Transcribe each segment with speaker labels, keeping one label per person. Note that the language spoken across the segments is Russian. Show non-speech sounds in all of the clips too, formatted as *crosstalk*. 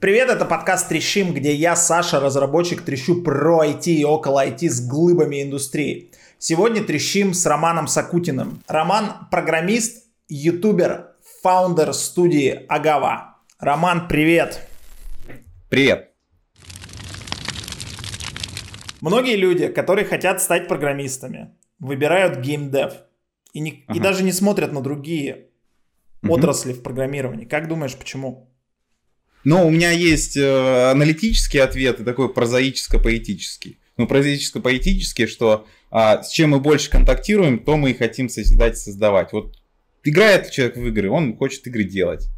Speaker 1: Привет, это подкаст «Трещим», где я, Саша, разработчик, трещу про IT и около IT с глыбами индустрии. Сегодня трещим с Романом Сакутиным. Роман – программист, ютубер, фаундер студии Агава. Роман, привет!
Speaker 2: Привет!
Speaker 1: Многие люди, которые хотят стать программистами, выбирают геймдев и, не, ага. и даже не смотрят на другие угу. отрасли в программировании. Как думаешь, почему?
Speaker 2: Ну, у меня есть э, аналитический ответ и такой прозаическо-поэтический. Ну, прозаическо-поэтический, что а, с чем мы больше контактируем, то мы и хотим созидать, создавать. Вот играет человек в игры, он хочет игры делать.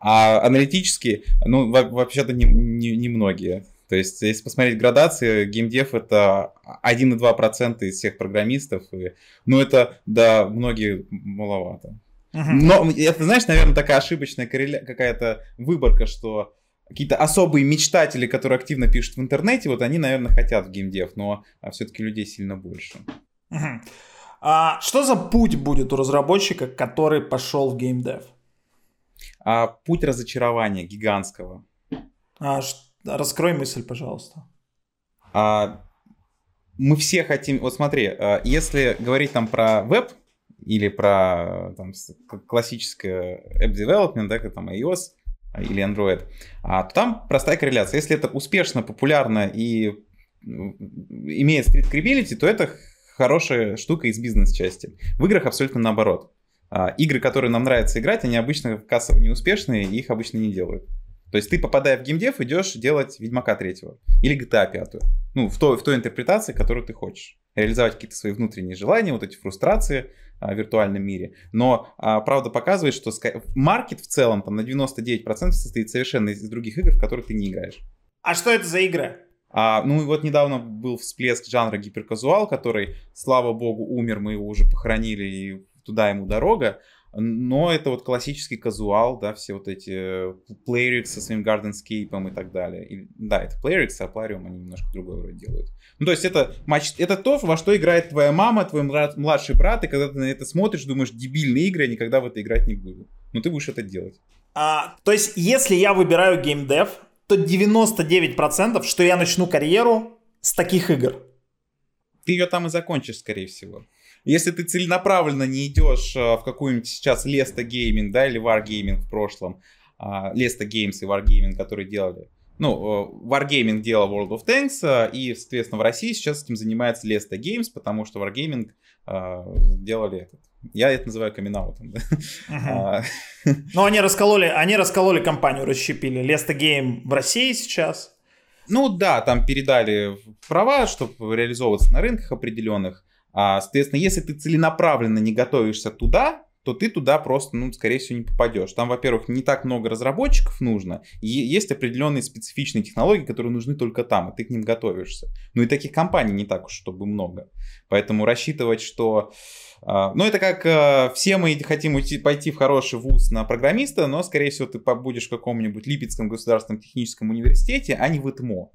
Speaker 2: А аналитически, ну, вообще-то не, не, не многие. То есть, если посмотреть градации, геймдев это 1,2% из всех программистов. И, ну, это, да, многие маловато. Но это, знаешь, наверное, такая ошибочная корреля... какая-то выборка, что какие-то особые мечтатели, которые активно пишут в интернете, вот они, наверное, хотят в геймдев, но а все-таки людей сильно больше.
Speaker 1: А что за путь будет у разработчика, который пошел в геймдев?
Speaker 2: А, путь разочарования гигантского.
Speaker 1: А, раскрой мысль, пожалуйста.
Speaker 2: А, мы все хотим, вот смотри, а, если говорить там про веб, или про там, классическое app development, да, как там iOS или Android, а, то там простая корреляция. Если это успешно, популярно и имеет street credibility, то это хорошая штука из бизнес-части. В играх абсолютно наоборот. А, игры, которые нам нравится играть, они обычно кассово неуспешные, и их обычно не делают. То есть ты, попадая в геймдев, идешь делать Ведьмака третьего или GTA 5. Ну, в той, в той интерпретации, которую ты хочешь. Реализовать какие-то свои внутренние желания, вот эти фрустрации, а, в виртуальном мире. Но а, правда показывает, что маркет в целом там на 99% состоит совершенно из других игр, в которые ты не играешь.
Speaker 1: А что это за игры?
Speaker 2: А, ну вот недавно был всплеск жанра гиперказуал, который, слава богу, умер, мы его уже похоронили и туда ему дорога. Но это вот классический казуал, да, все вот эти Playrix со своим Gardenscape и так далее. И, да, это Playrix, а Plarium они немножко другое вроде делают. Ну, то есть это матч, это то, во что играет твоя мама, твой младший брат, и когда ты на это смотришь, думаешь, дебильные игры, я никогда в это играть не буду. Но ты будешь это делать.
Speaker 1: А, то есть, если я выбираю геймдев, то 99% что я начну карьеру с таких игр.
Speaker 2: Ты ее там и закончишь, скорее всего. Если ты целенаправленно не идешь а, в какую-нибудь сейчас Леста Гейминг, да, или Wargaming в прошлом, Леста Games и Wargaming, которые делали ну, э, Wargaming делал World of Tanks, э, и, соответственно, в России сейчас этим занимается Lesta Games, потому что Wargaming э, делали этот. Я это называю камин
Speaker 1: uh Ну, они раскололи, они раскололи компанию, расщепили. Lesta Game в России сейчас.
Speaker 2: Ну да, там передали права, чтобы реализовываться на рынках определенных. А, соответственно, если ты целенаправленно не готовишься туда, то ты туда просто, ну, скорее всего, не попадешь. Там, во-первых, не так много разработчиков нужно, и есть определенные специфичные технологии, которые нужны только там, и ты к ним готовишься. Ну и таких компаний не так уж, чтобы много. Поэтому рассчитывать, что... Uh, ну, это как uh, все мы хотим уйти, пойти в хороший вуз на программиста, но, скорее всего, ты побудешь в каком-нибудь Липецком государственном техническом университете, а не в ИТМО.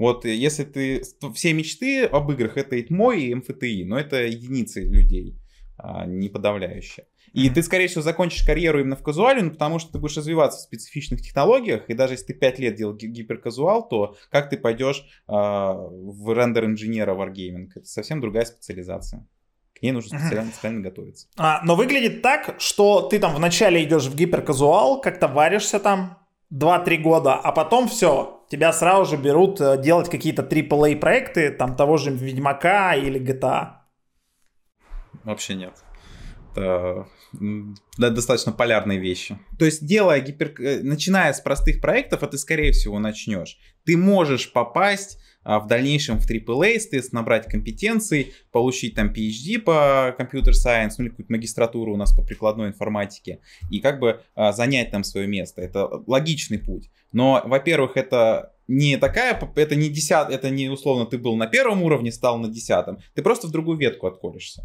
Speaker 2: Вот если ты... Все мечты об играх — это ИТМО и МФТИ, но это единицы людей, uh, не подавляющие. И ты, скорее всего, закончишь карьеру именно в казуале, ну, потому что ты будешь развиваться в специфичных технологиях, и даже если ты 5 лет делал гиперказуал, то как ты пойдешь э, в рендер-инженера Wargaming? Это совсем другая специализация. К ней нужно специально, специально готовиться.
Speaker 1: А, но выглядит так, что ты там вначале идешь в гиперказуал, как-то варишься там 2-3 года, а потом все, тебя сразу же берут э, делать какие-то AAA проекты, там того же Ведьмака или GTA.
Speaker 2: Вообще нет. Это да, достаточно полярные вещи. То есть, делая гипер... Э, начиная с простых проектов, а ты, скорее всего, начнешь. Ты можешь попасть а, в дальнейшем в AAA, соответственно, набрать компетенции, получить там PhD по компьютер сайенс, ну или какую-то магистратуру у нас по прикладной информатике, и как бы а, занять там свое место. Это логичный путь. Но, во-первых, это не такая, это не десят, это не условно ты был на первом уровне, стал на десятом. Ты просто в другую ветку отколешься.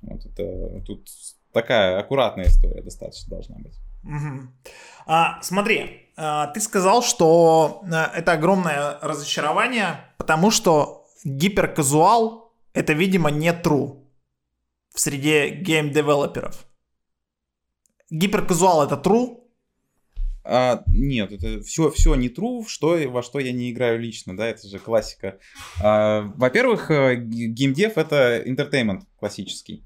Speaker 2: Вот это тут такая аккуратная история достаточно должна быть.
Speaker 1: Угу. А, смотри, а, ты сказал, что а, это огромное разочарование, потому что гиперказуал это, видимо, не true в среде гейм-девелоперов. Гиперказуал это true?
Speaker 2: А, нет, это все, все не true, что, во что я не играю лично, да, это же классика. А, во-первых, э, геймдев это entertainment классический.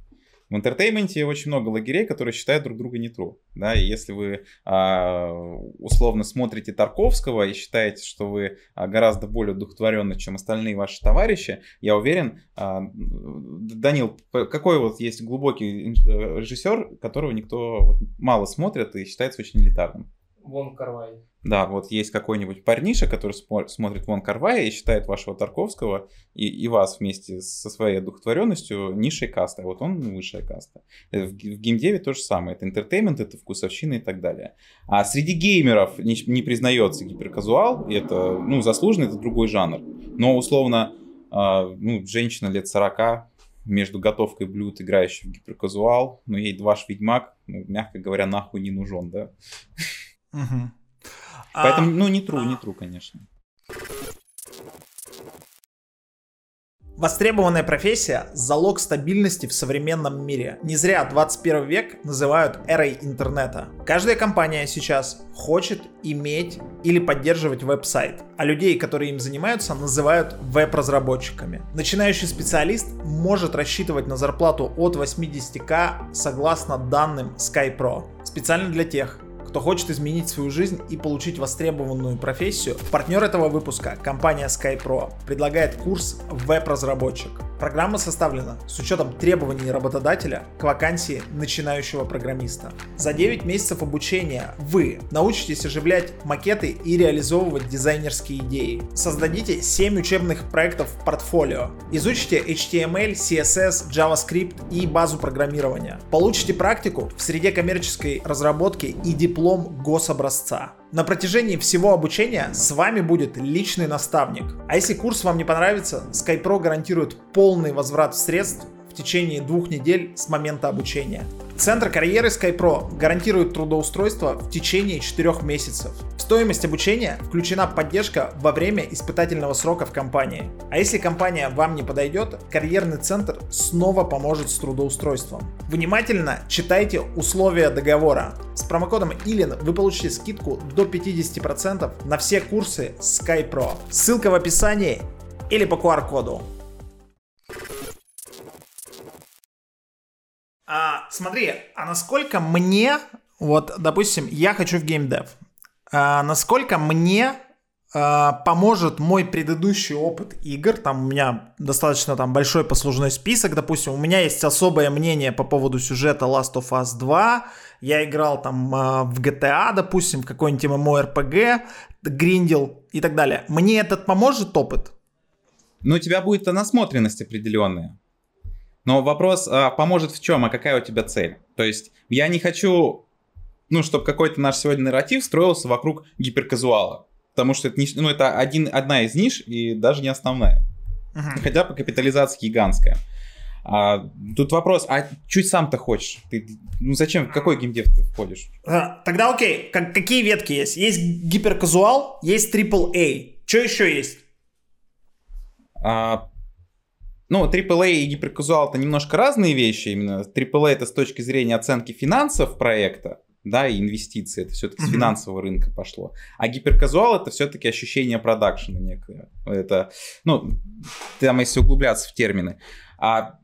Speaker 2: В entertainment е очень много лагерей, которые считают друг друга не true. Да? И если вы а, условно смотрите Тарковского и считаете, что вы а, гораздо более удовлетворенны, чем остальные ваши товарищи, я уверен, а, Данил, какой вот есть глубокий э, режиссер, которого никто вот, мало смотрит и считается очень элитарным?
Speaker 3: Вонг Карвай.
Speaker 2: Да, вот есть какой-нибудь парниша, который смотрит Вонг Карвая и считает вашего Тарковского и, и вас вместе со своей одухотворенностью низшей кастой. Вот он высшая каста. Э, в, в геймдеве то же самое. Это entertainment, это вкусовщина и так далее. А среди геймеров не, не признается гиперказуал. И это, ну, заслуженно, это другой жанр. Но, условно, э, ну, женщина лет 40 между готовкой блюд, играющей в гиперказуал, но ей, блядь, Ведьмак, ну, мягко говоря, нахуй не нужен, да. Угу. Поэтому, а... ну, не тру, не тру, конечно.
Speaker 1: Востребованная профессия – залог стабильности в современном мире. Не зря 21 век называют эрой интернета. Каждая компания сейчас хочет иметь или поддерживать веб-сайт, а людей, которые им занимаются, называют веб-разработчиками. Начинающий специалист может рассчитывать на зарплату от 80к согласно данным SkyPro. Специально для тех, кто хочет изменить свою жизнь и получить востребованную профессию, партнер этого выпуска, компания SkyPro, предлагает курс «Веб-разработчик». Программа составлена с учетом требований работодателя к вакансии начинающего программиста. За 9 месяцев обучения вы научитесь оживлять макеты и реализовывать дизайнерские идеи. Создадите 7 учебных проектов в портфолио. Изучите HTML, CSS, JavaScript и базу программирования. Получите практику в среде коммерческой разработки и диплом гособразца. На протяжении всего обучения с вами будет личный наставник. А если курс вам не понравится, SkyPro гарантирует полный возврат средств течение двух недель с момента обучения. Центр карьеры SkyPro гарантирует трудоустройство в течение 4 месяцев. В стоимость обучения включена поддержка во время испытательного срока в компании. А если компания вам не подойдет, карьерный центр снова поможет с трудоустройством. Внимательно читайте условия договора. С промокодом ILIN вы получите скидку до 50% на все курсы SkyPro. Ссылка в описании или по QR-коду. А, смотри, а насколько мне, вот, допустим, я хочу в геймдев, а, насколько мне а, поможет мой предыдущий опыт игр, там у меня достаточно там большой послужной список, допустим, у меня есть особое мнение по поводу сюжета Last of Us 2, я играл там а, в GTA, допустим, в какой-нибудь MMORPG, гриндил и так далее. Мне этот поможет опыт?
Speaker 2: Ну, у тебя будет насмотренность определенная. Но вопрос а, поможет в чем, а какая у тебя цель? То есть я не хочу, ну, чтобы какой-то наш сегодня нарратив строился вокруг гиперказуала. Потому что это, не, ну, это один, одна из ниш и даже не основная. Uh-huh. Хотя по капитализации гигантская. А, тут вопрос, а чуть сам-то хочешь? Ты, ну зачем, в какой геймдев ты входишь?
Speaker 1: А, тогда окей, как, какие ветки есть? Есть гиперказуал, есть AAA. Что еще есть?
Speaker 2: А, ну, AAA и гиперказуал это немножко разные вещи. Именно AAA это с точки зрения оценки финансов проекта, да, и инвестиций. Это все-таки с финансового рынка пошло. А гиперказуал это все-таки ощущение продакшена некое. Это, ну, там если углубляться в термины. А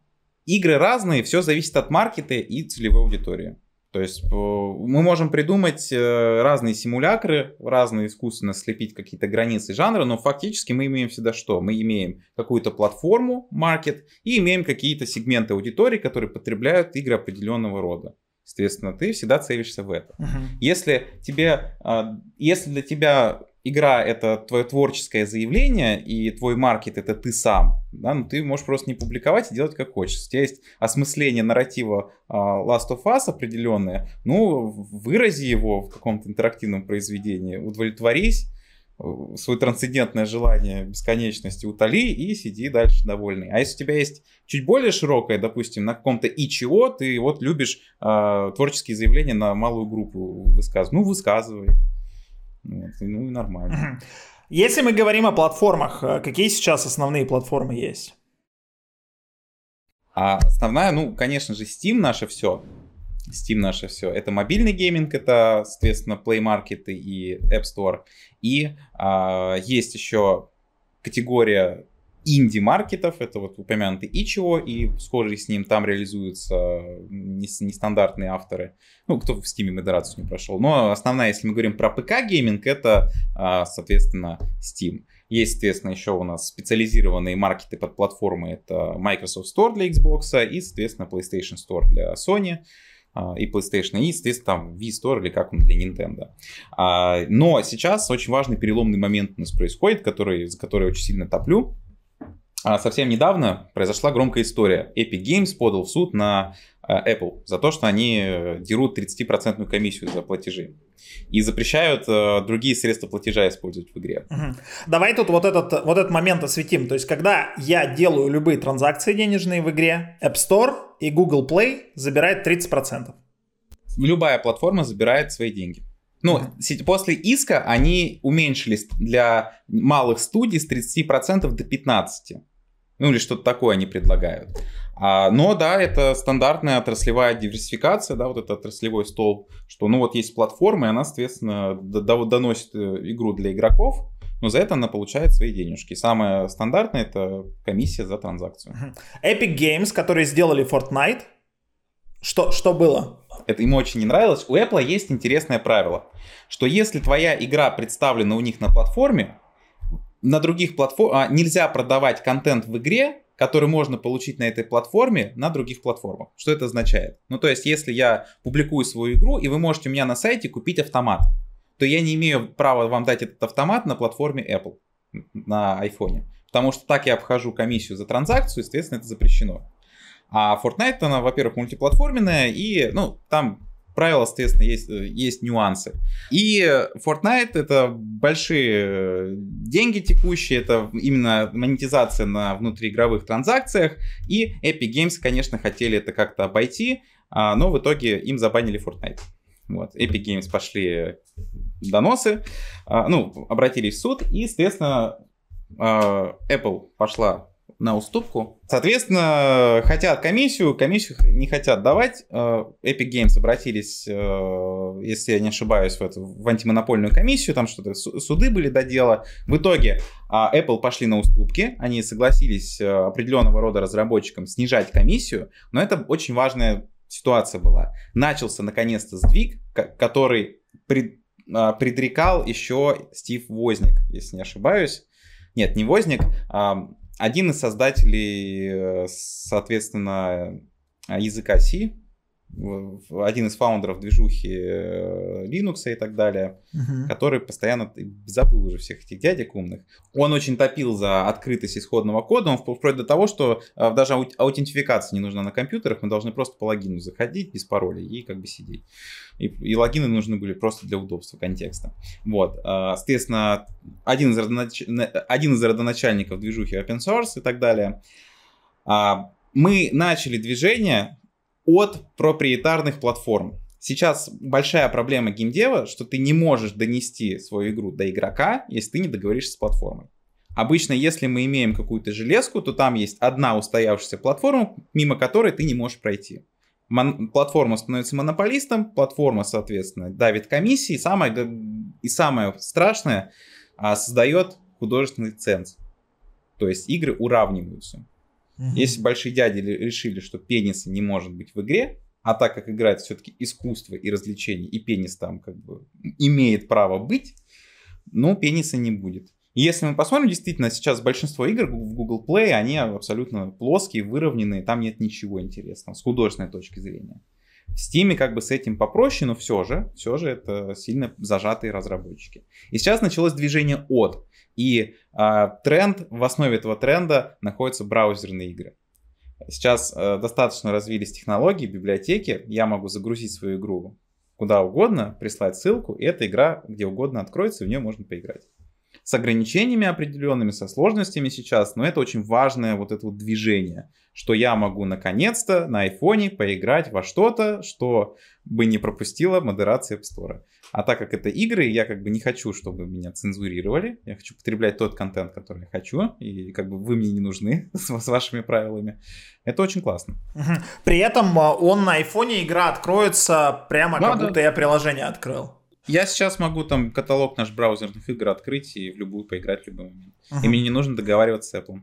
Speaker 2: игры разные, все зависит от маркета и целевой аудитории. То есть мы можем придумать э, разные симулякры, разные искусственно слепить какие-то границы жанра, но фактически мы имеем всегда что? Мы имеем какую-то платформу, маркет, и имеем какие-то сегменты аудитории, которые потребляют игры определенного рода. Соответственно, ты всегда целишься в это. Uh-huh. Если тебе, а, если для тебя игра это твое творческое заявление, и твой маркет это ты сам, да, ну ты можешь просто не публиковать и делать как хочешь. У тебя есть осмысление нарратива uh, Last of Us определенное, ну, вырази его в каком-то интерактивном произведении, удовлетворись, э, свое трансцендентное желание бесконечности утоли и сиди дальше довольный. А если у тебя есть чуть более широкое, допустим, на каком-то ИЧО, ты вот любишь э, творческие заявления на малую группу высказывать, ну, высказывай. Вот, ну и нормально.
Speaker 1: Если мы говорим о платформах, э, какие сейчас основные платформы есть?
Speaker 2: А основная, ну, конечно же, Steam наше все. Steam наше все. Это мобильный гейминг, это, соответственно, Play Market и App Store. И а, есть еще категория инди-маркетов, это вот упомянутый itch.io, и схожий с ним там реализуются нестандартные авторы, ну, кто в Steam модерацию не прошел. Но основная, если мы говорим про ПК-гейминг, это, а, соответственно, Steam. Есть, соответственно, еще у нас специализированные маркеты под платформы, это Microsoft Store для Xbox и, соответственно, PlayStation Store для Sony а, и PlayStation, и, естественно, там Wii Store или как он для Nintendo. А, но сейчас очень важный переломный момент у нас происходит, который, за который очень сильно топлю. А совсем недавно произошла громкая история. Epic Games подал в суд на э, Apple за то, что они э, дерут 30% комиссию за платежи и запрещают э, другие средства платежа использовать в игре.
Speaker 1: Угу. Давай тут вот этот, вот этот момент осветим. То есть, когда я делаю любые транзакции денежные в игре, App Store и Google Play забирает 30%.
Speaker 2: Любая платформа забирает свои деньги. Ну, mm-hmm. после иска они уменьшились для малых студий с 30% до 15%. Ну или что-то такое они предлагают. А, но да, это стандартная отраслевая диверсификация, да, вот это отраслевой стол, что ну вот есть платформа, и она, соответственно, доносит э, игру для игроков, но за это она получает свои денежки. Самое стандартное это комиссия за транзакцию.
Speaker 1: Epic Games, которые сделали Fortnite, что, что было?
Speaker 2: Это ему очень не нравилось. У Apple есть интересное правило, что если твоя игра представлена у них на платформе, на других платформах нельзя продавать контент в игре, который можно получить на этой платформе на других платформах. Что это означает? Ну, то есть, если я публикую свою игру, и вы можете у меня на сайте купить автомат, то я не имею права вам дать этот автомат на платформе Apple, на iPhone. Потому что так я обхожу комиссию за транзакцию, естественно, это запрещено. А Fortnite, она, во-первых, мультиплатформенная, и, ну, там правила, соответственно, есть, э, есть нюансы. И Fortnite это большие деньги текущие, это именно монетизация на внутриигровых транзакциях. И Epic Games, конечно, хотели это как-то обойти, а, но в итоге им забанили Fortnite. Вот. Epic Games пошли доносы, а, ну, обратились в суд, и, соответственно, а, Apple пошла на уступку. Соответственно, хотят комиссию, комиссию не хотят давать. Э, Epic Games обратились, э, если я не ошибаюсь, в, эту, в антимонопольную комиссию, там что-то суды были до дела. В итоге а, Apple пошли на уступки, они согласились э, определенного рода разработчикам снижать комиссию, но это очень важная ситуация была. Начался наконец-то сдвиг, который пред, а, предрекал еще Стив Возник, если не ошибаюсь. Нет, не Возник, а один из создателей, э, соответственно, языка C, один из фаундеров движухи э, Linux и так далее, uh-huh. который постоянно забыл уже всех этих дядек умных. Он очень топил за открытость исходного кода, он вплоть до того, что э, даже аутентификация не нужна на компьютерах, мы должны просто по логину заходить без паролей и как бы сидеть. И, и логины нужны были просто для удобства контекста. Вот, э, соответственно, один из, родонач... один из родоначальников движухи open source и так далее. А, мы начали движение от проприетарных платформ. Сейчас большая проблема геймдева, что ты не можешь донести свою игру до игрока, если ты не договоришься с платформой. Обычно, если мы имеем какую-то железку, то там есть одна устоявшаяся платформа, мимо которой ты не можешь пройти. Мон- платформа становится монополистом, платформа, соответственно, давит комиссии, и самое, и самое страшное, а, создает художественный ценз. То есть игры уравниваются. Угу. Если большие дяди решили, что пениса не может быть в игре, а так как игра все-таки искусство и развлечение, и пенис там как бы имеет право быть, ну, пениса не будет. Если мы посмотрим, действительно, сейчас большинство игр в Google Play, они абсолютно плоские, выровненные, там нет ничего интересного с художественной точки зрения. В Steam как бы с этим попроще, но все же, все же это сильно зажатые разработчики. И сейчас началось движение от. И э, тренд, в основе этого тренда находятся браузерные игры. Сейчас э, достаточно развились технологии, библиотеки. Я могу загрузить свою игру куда угодно, прислать ссылку, и эта игра где угодно откроется, и в нее можно поиграть. С ограничениями определенными, со сложностями сейчас, но это очень важное вот это вот движение, что я могу наконец-то на айфоне поиграть во что-то, что бы не пропустила модерация App Store. А так как это игры, я как бы не хочу, чтобы меня цензурировали. Я хочу потреблять тот контент, который я хочу. И как бы вы мне не нужны *laughs* с, с вашими правилами. Это очень классно.
Speaker 1: При этом а, он на айфоне игра откроется прямо да, как да. будто я приложение открыл.
Speaker 2: Я сейчас могу там каталог наш браузерных игр открыть и в любую поиграть в любой момент. Угу. И мне не нужно договариваться с Apple.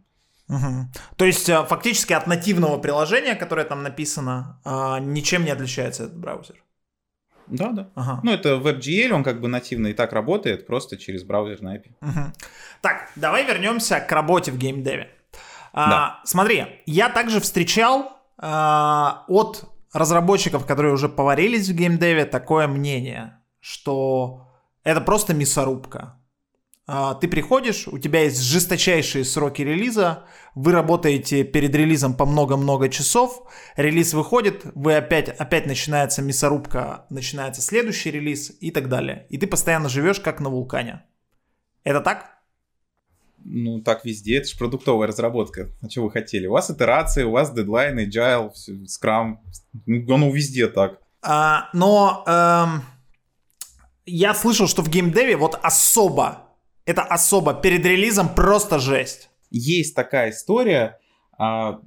Speaker 1: Угу. То есть а, фактически от нативного приложения, которое там написано, а, ничем не отличается этот браузер.
Speaker 2: Да, да. Ага. Ну, это WebGL, он как бы нативно и так работает, просто через браузер на API.
Speaker 1: Угу. Так, давай вернемся к работе в геймдеве. А, да. Смотри, я также встречал а, от разработчиков, которые уже поварились в геймдеве, такое мнение, что это просто мясорубка. А, ты приходишь, у тебя есть жесточайшие сроки релиза, вы работаете перед релизом по много-много часов, релиз выходит, вы опять, опять начинается мясорубка, начинается следующий релиз и так далее. И ты постоянно живешь как на вулкане. Это так?
Speaker 2: Ну, так везде, это же продуктовая разработка. А что вы хотели? У вас итерации, у вас дедлайн, agile, скрам. Ну, оно везде так.
Speaker 1: А, но эм, я слышал, что в геймдеве вот особо это особо. Перед релизом просто жесть.
Speaker 2: Есть такая история, а,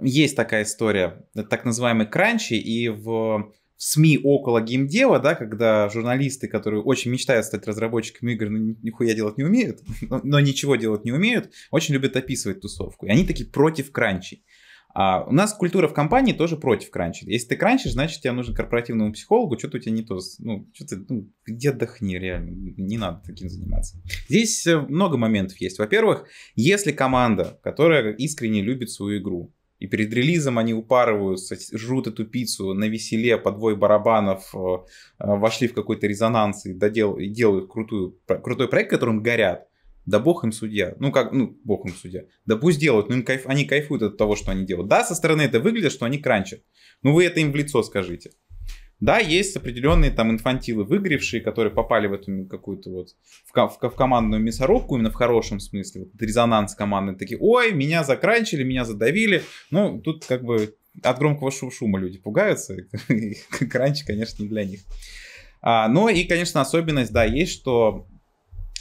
Speaker 2: есть такая история, так называемый кранчи, и в СМИ около геймдева, да, когда журналисты, которые очень мечтают стать разработчиками игр, но нихуя делать не умеют, *laughs* но, но ничего делать не умеют, очень любят описывать тусовку. И они такие против кранчей. А у нас культура в компании тоже против кранча. Если ты кранчишь, значит, тебе нужен корпоративному психологу, что-то у тебя не то. Ну, что-то, ну, где отдохни, реально. Не надо таким заниматься. Здесь э, много моментов есть. Во-первых, если команда, которая искренне любит свою игру, и перед релизом они упарываются, жрут эту пиццу на веселе по двое барабанов, э, э, вошли в какой-то резонанс и, додел, и делают крутую, крутой проект, которым горят, да бог им судья. Ну как, ну бог им судья. Да пусть делают, ну им кайф, они кайфуют от того, что они делают. Да, со стороны это выглядит, что они кранчат. Ну вы это им в лицо скажите. Да, есть определенные там инфантилы выгоревшие, которые попали в эту какую-то вот в, в, в командную мясорубку, именно в хорошем смысле. Вот резонанс команды такие, ой, меня закранчили, меня задавили. Ну, тут как бы от громкого шума люди пугаются. *laughs* Кранч, конечно, не для них. А, но и, конечно, особенность, да, есть, что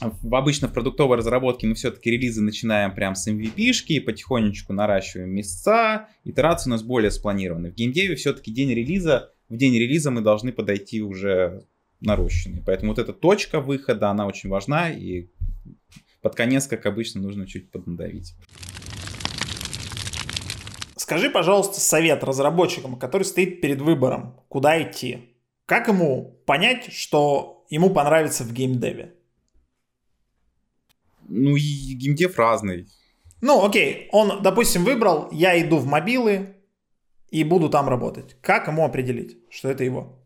Speaker 2: в, обычно в продуктовой разработке мы все-таки релизы начинаем прям с MVP-шки, потихонечку наращиваем места, итерации у нас более спланированы. В геймдеве все-таки день релиза, в день релиза мы должны подойти уже нарощенные. Поэтому вот эта точка выхода, она очень важна, и под конец, как обычно, нужно чуть поднадавить.
Speaker 1: Скажи, пожалуйста, совет разработчикам, который стоит перед выбором, куда идти. Как ему понять, что ему понравится в геймдеве?
Speaker 2: Ну и геймдев разный.
Speaker 1: Ну, окей, он, допустим, выбрал, я иду в мобилы и буду там работать. Как ему определить, что это его?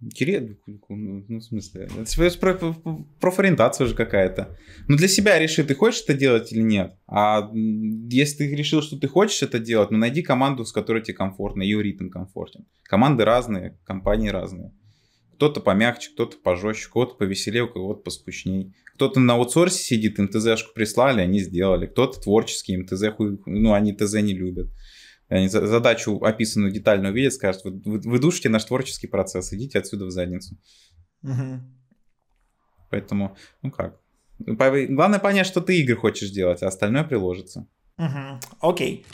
Speaker 2: Интересно, ну, в смысле, это про, про, профориентация же какая-то. Ну, для себя реши, ты хочешь это делать или нет. А если ты решил, что ты хочешь это делать, ну, найди команду, с которой тебе комфортно, ее ритм комфортен. Команды разные, компании разные. Кто-то помягче, кто-то пожестче, кто-то повеселее, у кого-то поскучней. Кто-то на аутсорсе сидит, МТЗ-шку прислали, они сделали. Кто-то творческий, МТЗ, хуй, ну, они ТЗ не любят. Они задачу описанную детально увидят, скажут, вы, вы, вы душите наш творческий процесс, идите отсюда в задницу. Угу. Поэтому, ну как. Главное понять, что ты игры хочешь делать, а остальное приложится.
Speaker 1: Угу. Окей.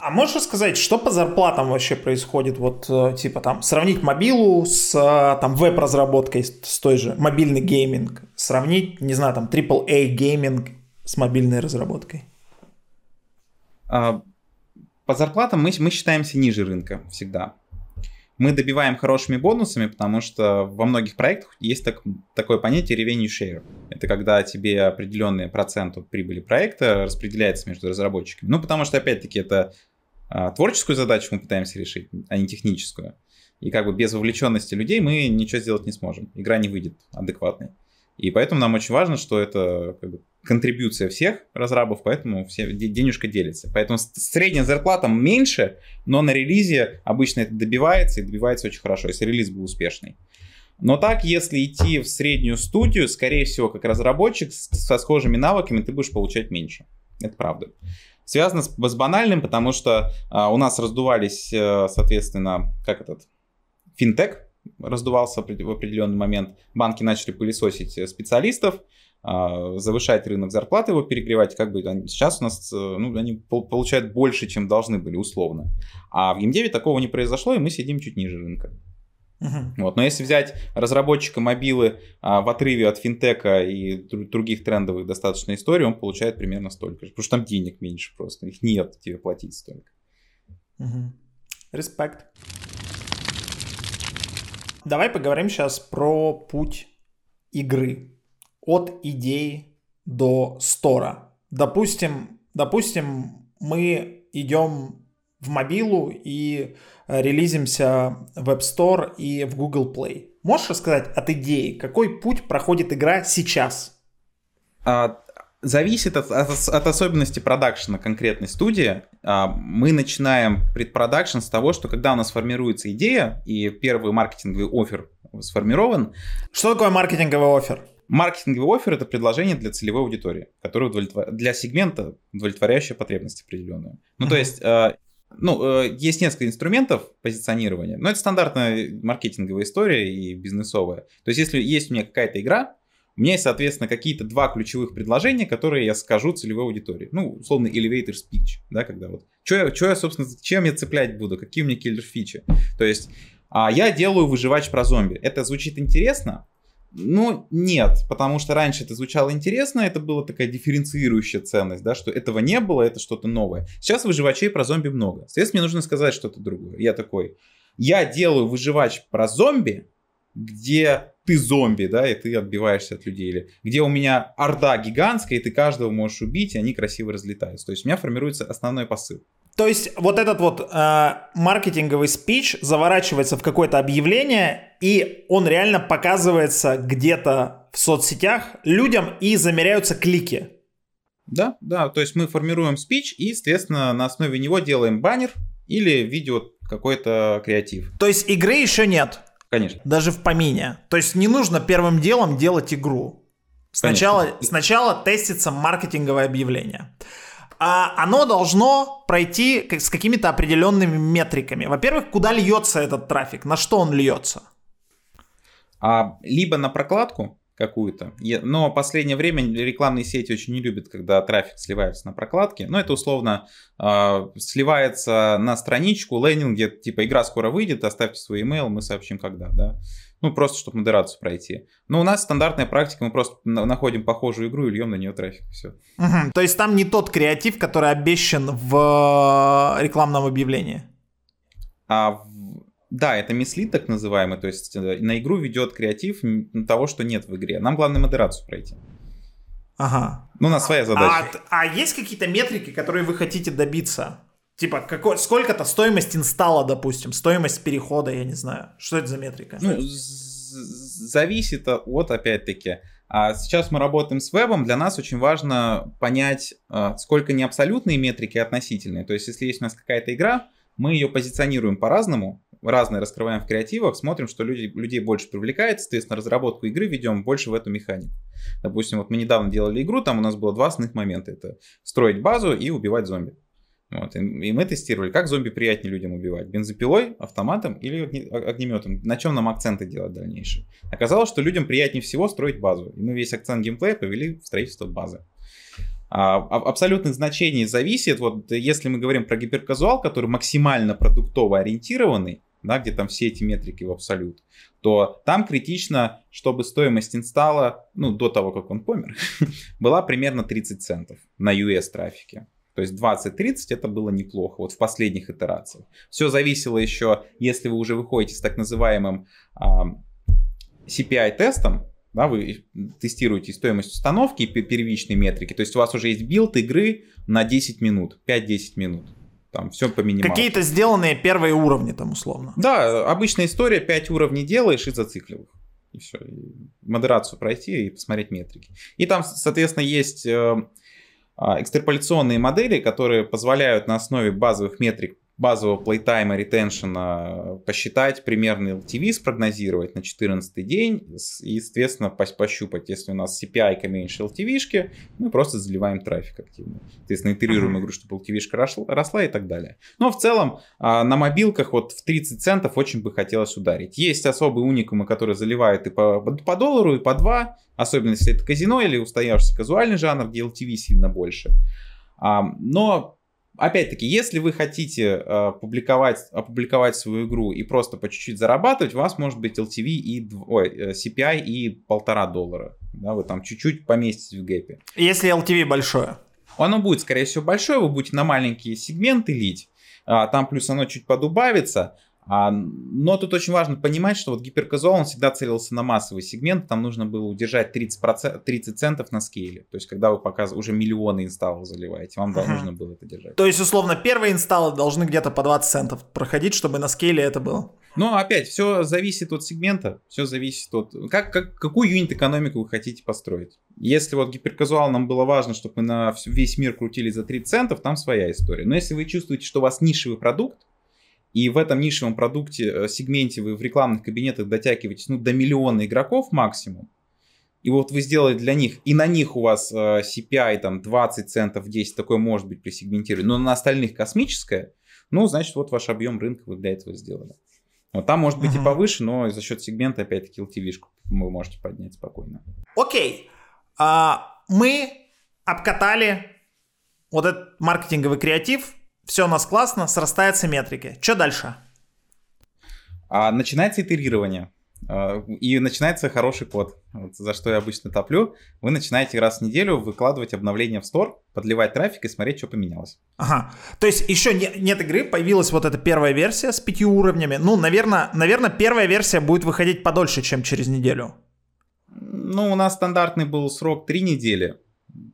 Speaker 1: А можешь рассказать, что по зарплатам вообще происходит? Вот, э, типа, там, сравнить мобилу с, э, там, веб-разработкой, с той же, мобильный гейминг. Сравнить, не знаю, там, AAA гейминг с мобильной разработкой.
Speaker 2: А, по зарплатам мы, мы считаемся ниже рынка всегда. Мы добиваем хорошими бонусами, потому что во многих проектах есть так, такое понятие revenue share. Это когда тебе определенный процент прибыли проекта распределяется между разработчиками. Ну, потому что, опять-таки, это творческую задачу мы пытаемся решить, а не техническую. И как бы без вовлеченности людей мы ничего сделать не сможем. Игра не выйдет адекватной. И поэтому нам очень важно, что это как бы, контрибьюция всех разрабов, поэтому все, денежка делится. Поэтому средняя зарплата меньше, но на релизе обычно это добивается и добивается очень хорошо, если релиз был успешный. Но так, если идти в среднюю студию, скорее всего, как разработчик со схожими навыками ты будешь получать меньше. Это правда. Связано с, с банальным, потому что а, у нас раздувались, а, соответственно, как этот, финтех раздувался в определенный момент. Банки начали пылесосить э, специалистов, а, завышать рынок зарплаты, его перегревать, как бы сейчас у нас, э, ну, они получают больше, чем должны были, условно. А в геймдеве такого не произошло, и мы сидим чуть ниже рынка. Uh-huh. Вот. Но если взять разработчика мобилы а, в отрыве от финтека и других трендовых достаточно историй, он получает примерно столько же. Потому что там денег меньше просто. Их нет тебе платить столько.
Speaker 1: Респект. Uh-huh. Давай поговорим сейчас про путь игры от идеи до стора. Допустим, допустим, мы идем в мобилу и э, релизимся в App Store и в Google Play. Можешь рассказать от идеи, какой путь проходит игра сейчас?
Speaker 2: А, зависит от, от, от особенностей продакшена конкретной студии. А, мы начинаем предпродакшн с того, что когда у нас формируется идея и первый маркетинговый офер сформирован.
Speaker 1: Что такое маркетинговый офер?
Speaker 2: Маркетинговый офер это предложение для целевой аудитории, которое удовлетвор... для сегмента удовлетворяющее потребности определенную. Ну, uh-huh. то есть, э, ну, э, есть несколько инструментов позиционирования, но это стандартная маркетинговая история и бизнесовая. То есть, если есть у меня какая-то игра, у меня есть, соответственно, какие-то два ключевых предложения, которые я скажу целевой аудитории. Ну, условно, elevator speech, да, когда вот, что я, что я, собственно, чем я цеплять буду, какие у меня киллер-фичи. То есть, а я делаю выживач про зомби. Это звучит интересно, ну, нет, потому что раньше это звучало интересно, это была такая дифференцирующая ценность, да, что этого не было, это что-то новое. Сейчас выживачей про зомби много. Соответственно, мне нужно сказать что-то другое. Я такой, я делаю выживач про зомби, где ты зомби, да, и ты отбиваешься от людей, или где у меня орда гигантская, и ты каждого можешь убить, и они красиво разлетаются. То есть у меня формируется основной посыл.
Speaker 1: То есть вот этот вот э, маркетинговый спич заворачивается в какое-то объявление, и он реально показывается где-то в соцсетях людям и замеряются клики.
Speaker 2: Да, да, то есть мы формируем спич и, естественно, на основе него делаем баннер или видео какой-то креатив.
Speaker 1: То есть игры еще нет?
Speaker 2: Конечно.
Speaker 1: Даже в помине. То есть не нужно первым делом делать игру. Сначала, сначала тестится маркетинговое объявление оно должно пройти с какими-то определенными метриками. Во-первых, куда льется этот трафик, на что он льется?
Speaker 2: А, либо на прокладку какую-то, но в последнее время рекламные сети очень не любят, когда трафик сливается на прокладке. Но это условно э, сливается на страничку, лендинге, типа игра скоро выйдет, оставьте свой email, мы сообщим когда, да. Ну, просто, чтобы модерацию пройти. Но у нас стандартная практика, мы просто находим похожую игру и льем на нее трафик, все.
Speaker 1: Угу. То есть там не тот креатив, который обещан в э, рекламном объявлении?
Speaker 2: А, да, это мислит так называемый, то есть э, на игру ведет креатив того, что нет в игре. Нам главное модерацию пройти.
Speaker 1: Ага.
Speaker 2: Ну, у нас своя задача.
Speaker 1: А, а есть какие-то метрики, которые вы хотите добиться? Типа, какой, сколько-то стоимость инсталла, допустим, стоимость перехода, я не знаю. Что это за метрика?
Speaker 2: Ну, зависит от, опять-таки, а сейчас мы работаем с вебом, для нас очень важно понять, а, сколько не абсолютные метрики, а относительные. То есть, если есть у нас какая-то игра, мы ее позиционируем по-разному, разные раскрываем в креативах, смотрим, что люди, людей больше привлекает, соответственно, разработку игры ведем больше в эту механику. Допустим, вот мы недавно делали игру, там у нас было два основных момента. Это строить базу и убивать зомби. Вот, и, мы тестировали, как зомби приятнее людям убивать. Бензопилой, автоматом или огнеметом. На чем нам акценты делать дальнейшие. Оказалось, что людям приятнее всего строить базу. И мы весь акцент геймплея повели в строительство базы. А, абсолютных значений зависит, вот если мы говорим про гиперказуал, который максимально продуктово ориентированный, да, где там все эти метрики в абсолют, то там критично, чтобы стоимость инсталла, ну, до того, как он помер, *laughs* была примерно 30 центов на US трафике. То есть 20-30 это было неплохо вот в последних итерациях. Все зависело еще, если вы уже выходите с так называемым а, CPI-тестом, да, вы тестируете стоимость установки и первичные метрики, то есть у вас уже есть билд игры на 10 минут, 5-10 минут. Там все по минималке.
Speaker 1: Какие-то сделанные первые уровни там условно.
Speaker 2: Да, обычная история, 5 уровней делаешь и зацикливаешь. И все. И модерацию пройти и посмотреть метрики. И там, соответственно, есть э, а, экстраполяционные модели, которые позволяют на основе базовых метрик базового плейтайма, retention а посчитать, примерный LTV спрогнозировать на 14 день и, соответственно, пощупать, если у нас CPI меньше LTV-шки, мы просто заливаем трафик активно. Соответственно, итерируем игру, чтобы росла, росла и так далее. Но в целом а, на мобилках вот в 30 центов очень бы хотелось ударить. Есть особые уникумы, которые заливают и по, по доллару, и по 2, особенно если это казино или устоявшийся казуальный жанр, где LTV сильно больше. Но опять-таки, если вы хотите э, публиковать, опубликовать свою игру и просто по чуть-чуть зарабатывать, у вас может быть LTV и ой, э, CPI и полтора доллара. Да, вы там чуть-чуть поместитесь в гэпе.
Speaker 1: Если LTV большое?
Speaker 2: Оно будет, скорее всего, большое, вы будете на маленькие сегменты лить, а, там плюс оно чуть подубавится, но тут очень важно понимать, что вот гиперказуал, он всегда целился на массовый сегмент, там нужно было удержать 30%, 30 центов на скейле. То есть, когда вы показываете, уже миллионы инсталлов заливаете, вам uh-huh. нужно было это держать.
Speaker 1: То есть, условно, первые инсталлы должны где-то по 20 центов проходить, чтобы на скейле это было.
Speaker 2: Но опять, все зависит от сегмента, все зависит от... Как, как, какую юнит-экономику вы хотите построить. Если вот гиперказуал нам было важно, чтобы мы на весь мир крутили за 30 центов, там своя история. Но если вы чувствуете, что у вас нишевый продукт, и в этом нишевом продукте, э, сегменте вы в рекламных кабинетах дотягиваетесь ну, до миллиона игроков максимум, и вот вы сделали для них, и на них у вас э, CPI там 20 центов, 10, такое может быть при сегментировании, но на остальных космическое, ну, значит, вот ваш объем рынка вы для этого сделали. Вот там может быть uh-huh. и повыше, но за счет сегмента, опять-таки, LTV-шку вы можете поднять спокойно.
Speaker 1: Окей. Okay. А, мы обкатали вот этот маркетинговый креатив, все у нас классно, срастаются метрики. Что дальше?
Speaker 2: А, начинается итерирование. А, и начинается хороший код, вот, за что я обычно топлю. Вы начинаете раз в неделю выкладывать обновления в стор, подливать трафик и смотреть, что поменялось.
Speaker 1: Ага. То есть еще не, нет игры, появилась вот эта первая версия с пятью уровнями. Ну, наверное, наверное, первая версия будет выходить подольше, чем через неделю.
Speaker 2: Ну, у нас стандартный был срок три недели.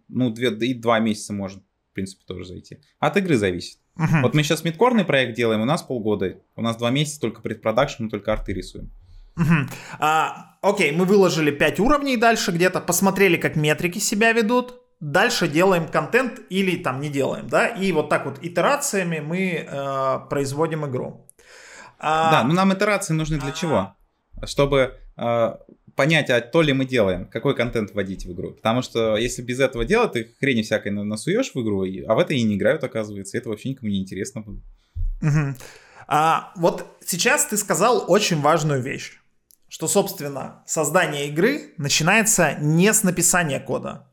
Speaker 2: Ну, две, и два месяца может, принципе, тоже зайти. От игры зависит. Uh-huh. Вот мы сейчас мидкорный проект делаем, у нас полгода. У нас два месяца только предпродакшн, мы только арты рисуем.
Speaker 1: Uh-huh. А, окей, мы выложили 5 уровней дальше где-то, посмотрели, как метрики себя ведут. Дальше делаем контент или там не делаем, да? И вот так вот итерациями мы э, производим игру.
Speaker 2: А... Да, но нам итерации нужны для чего? Чтобы э, понять, а то ли мы делаем, какой контент вводить в игру. Потому что если без этого дела, ты хрени всякой насуешь в игру, а в это и не играют, оказывается. И это вообще никому не интересно было.
Speaker 1: Угу. А, вот сейчас ты сказал очень важную вещь. Что, собственно, создание игры начинается не с написания кода.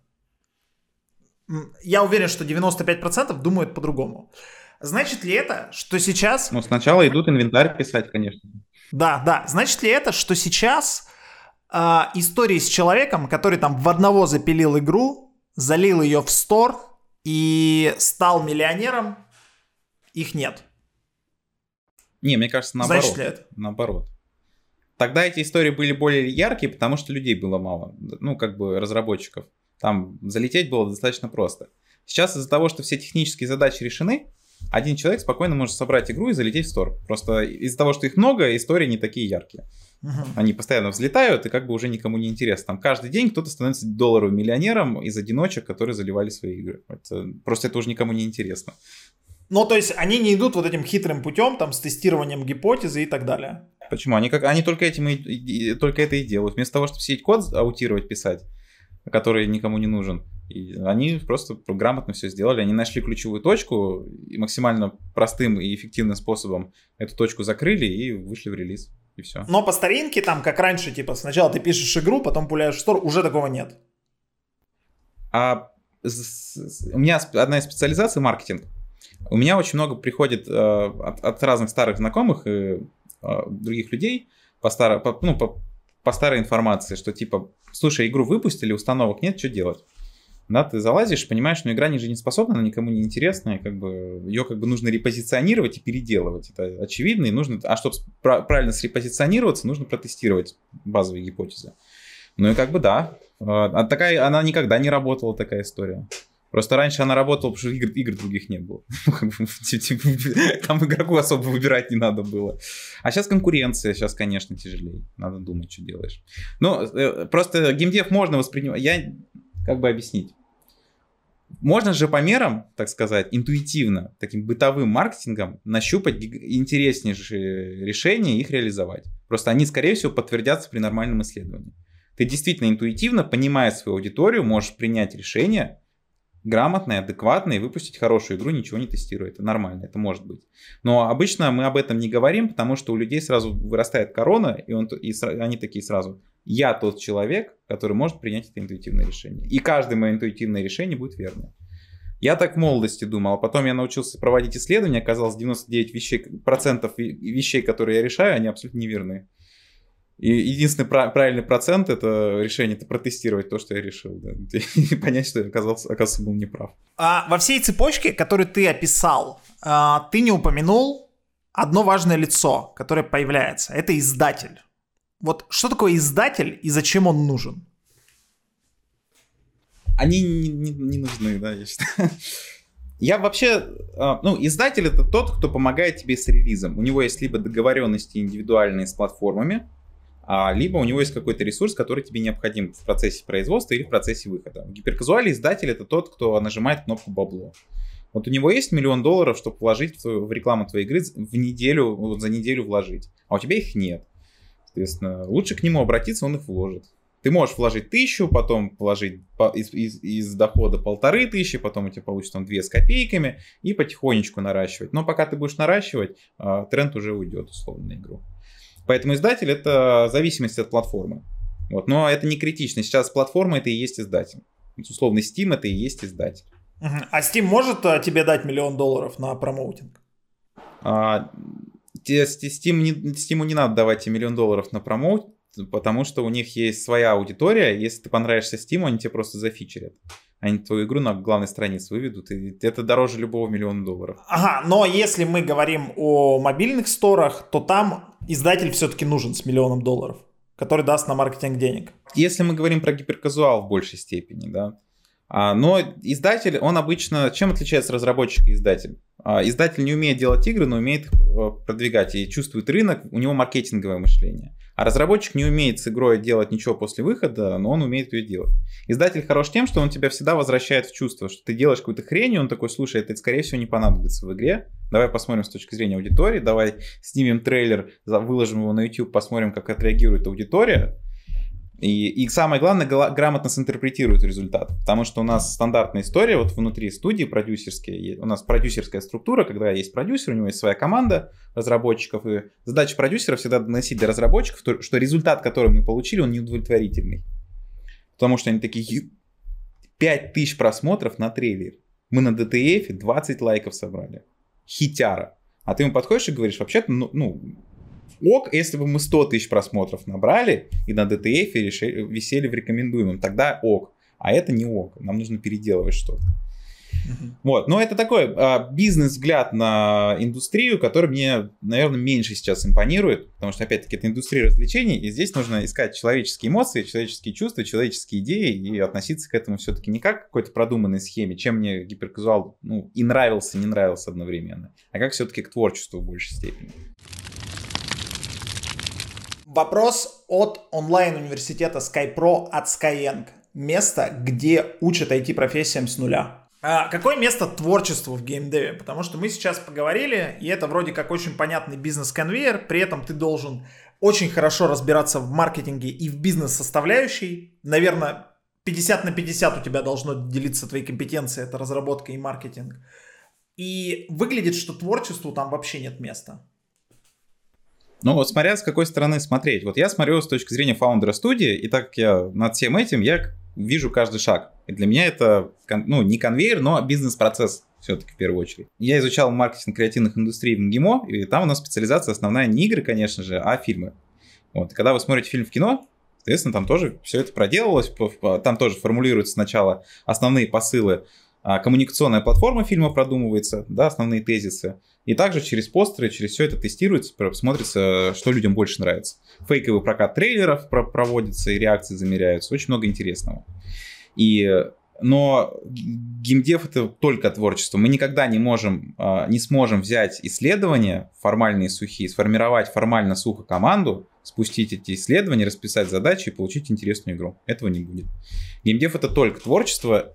Speaker 1: Я уверен, что 95% думают по-другому. Значит ли это, что сейчас...
Speaker 2: Ну, сначала идут инвентарь писать, конечно.
Speaker 1: Да, да. Значит ли это, что сейчас э, истории с человеком, который там в одного запилил игру, залил ее в стор и стал миллионером, их нет.
Speaker 2: Не, мне кажется, наоборот. Значит ли это? Наоборот. Тогда эти истории были более яркие, потому что людей было мало. Ну, как бы разработчиков. Там залететь было достаточно просто. Сейчас из-за того, что все технические задачи решены, один человек спокойно может собрать игру и залететь в стор. Просто из-за того, что их много, истории не такие яркие. Угу. Они постоянно взлетают, и как бы уже никому не интересно. Там каждый день кто-то становится долларовым миллионером из одиночек, которые заливали свои игры. Это, просто это уже никому не интересно.
Speaker 1: Ну, то есть они не идут вот этим хитрым путем, там, с тестированием гипотезы и так далее.
Speaker 2: Почему? Они, как, они только, этим и, и, только это и делают. Вместо того, чтобы сидеть код аутировать, писать, который никому не нужен, и они просто грамотно все сделали. Они нашли ключевую точку и максимально простым и эффективным способом эту точку закрыли и вышли в релиз и все.
Speaker 1: Но по старинке там, как раньше, типа, сначала ты пишешь игру, потом пуляешь в стор, уже такого нет.
Speaker 2: А у меня одна из специализаций маркетинг. У меня очень много приходит э, от, от разных старых знакомых и э, других людей по, старо, по, ну, по, по старой информации, что типа, слушай, игру выпустили, установок нет, что делать? Да, ты залазишь, понимаешь, что игра не жизнеспособна, она никому не интересная, как бы ее как бы нужно репозиционировать и переделывать, это очевидно, и нужно, а чтобы правильно срепозиционироваться, нужно протестировать базовые гипотезы. Ну и как бы да, а, а такая, она никогда не работала, такая история. Просто раньше она работала, потому что игр, игр других не было. *laughs* Там игроку особо выбирать не надо было. А сейчас конкуренция, сейчас, конечно, тяжелее. Надо думать, что делаешь. Ну, э, просто геймдев можно воспринимать. Я как бы объяснить. Можно же по мерам, так сказать, интуитивно, таким бытовым маркетингом нащупать интереснейшие решения и их реализовать. Просто они, скорее всего, подтвердятся при нормальном исследовании. Ты действительно интуитивно, понимая свою аудиторию, можешь принять решение грамотное, адекватное и выпустить хорошую игру, ничего не тестируя. Это нормально, это может быть. Но обычно мы об этом не говорим, потому что у людей сразу вырастает корона, и, он, и они такие сразу, я тот человек, который может принять это интуитивное решение. И каждое мое интуитивное решение будет верным. Я так в молодости думал, а потом я научился проводить исследования, оказалось 99 вещей, процентов вещей, которые я решаю, они абсолютно неверны. И единственный правильный процент это решение, это протестировать то, что я решил, да, *laughs* и понять, что я оказался, оказался был неправ.
Speaker 1: А во всей цепочке, которую ты описал, а, ты не упомянул одно важное лицо, которое появляется. Это издатель. Вот что такое издатель и зачем он нужен?
Speaker 2: Они не, не, не нужны, да, я считаю. *laughs* Я вообще, а, ну, издатель это тот, кто помогает тебе с релизом. У него есть либо договоренности индивидуальные с платформами, а, либо у него есть какой-то ресурс, который тебе необходим в процессе производства или в процессе выхода. В гиперказуале издатель это тот, кто нажимает кнопку бабло. Вот у него есть миллион долларов, чтобы вложить в, в рекламу твоей игры в неделю, вот за неделю вложить, а у тебя их нет. Соответственно, лучше к нему обратиться, он их вложит. Ты можешь вложить тысячу, потом вложить из, из, из дохода полторы тысячи, потом у тебя получится там две с копейками и потихонечку наращивать. Но пока ты будешь наращивать, а, тренд уже уйдет условно на игру. Поэтому издатель это зависимость от платформы. Вот. Но это не критично. Сейчас платформа это и есть издатель. Условно Steam это и есть издатель.
Speaker 1: А Steam может а, тебе дать миллион долларов на промоутинг?
Speaker 2: А, Steam не, Steam не надо давать тебе миллион долларов на промоут, потому что у них есть своя аудитория. Если ты понравишься Steam, они тебе просто зафичерят. Они твою игру на главной странице выведут, и это дороже любого миллиона долларов.
Speaker 1: Ага, но если мы говорим о мобильных сторах, то там издатель все-таки нужен с миллионом долларов, который даст на маркетинг денег.
Speaker 2: Если мы говорим про гиперказуал в большей степени, да, но издатель, он обычно... Чем отличается разработчик и издатель? А, издатель не умеет делать игры, но умеет их э, продвигать и чувствует рынок, у него маркетинговое мышление. А разработчик не умеет с игрой делать ничего после выхода, но он умеет ее делать. Издатель хорош тем, что он тебя всегда возвращает в чувство, что ты делаешь какую-то хрень, и он такой, слушай, это скорее всего не понадобится в игре. Давай посмотрим с точки зрения аудитории, давай снимем трейлер, выложим его на YouTube, посмотрим, как отреагирует аудитория. И, и самое главное, грамотно синтерпретирует результат. Потому что у нас стандартная история, вот внутри студии продюсерские, у нас продюсерская структура, когда есть продюсер, у него есть своя команда разработчиков, и задача продюсера всегда доносить до разработчиков, то, что результат, который мы получили, он неудовлетворительный. Потому что они такие, 5000 просмотров на трейлер. Мы на DTF 20 лайков собрали. Хитяра. А ты ему подходишь и говоришь, вообще-то, ну, ну ок, если бы мы 100 тысяч просмотров набрали и на DTF решили, висели в рекомендуемом, тогда ок. А это не ок, нам нужно переделывать что-то. Uh-huh. Вот, но это такой а, бизнес-взгляд на индустрию, который мне, наверное, меньше сейчас импонирует, потому что, опять-таки, это индустрия развлечений, и здесь нужно искать человеческие эмоции, человеческие чувства, человеческие идеи, и относиться к этому все-таки не как к какой-то продуманной схеме, чем мне гиперказуал, ну, и нравился, не нравился одновременно, а как все-таки к творчеству в большей степени.
Speaker 1: Вопрос от онлайн-университета SkyPro от Skyeng. Место, где учат IT-профессиям с нуля. А какое место творчеству в геймдеве? Потому что мы сейчас поговорили, и это вроде как очень понятный бизнес-конвейер, при этом ты должен очень хорошо разбираться в маркетинге и в бизнес-составляющей. Наверное, 50 на 50 у тебя должно делиться твои компетенции, это разработка и маркетинг. И выглядит, что творчеству там вообще нет места.
Speaker 2: Ну, вот смотря с какой стороны смотреть. Вот я смотрю с точки зрения фаундера студии, и так как я над всем этим, я вижу каждый шаг. И для меня это, ну, не конвейер, но бизнес-процесс все-таки в первую очередь. Я изучал маркетинг креативных индустрий в МГИМО, и там у нас специализация основная не игры, конечно же, а фильмы. Вот, и когда вы смотрите фильм в кино, соответственно, там тоже все это проделалось, там тоже формулируются сначала основные посылы, коммуникационная платформа фильма продумывается, да, основные тезисы. И также через постеры, через все это тестируется, смотрится, что людям больше нравится. Фейковый прокат трейлеров проводится и реакции замеряются. Очень много интересного. И но геймдев это только творчество. Мы никогда не можем, а, не сможем взять исследования формальные сухие, сформировать формально сухо команду, спустить эти исследования, расписать задачи и получить интересную игру. Этого не будет. Геймдев это только творчество,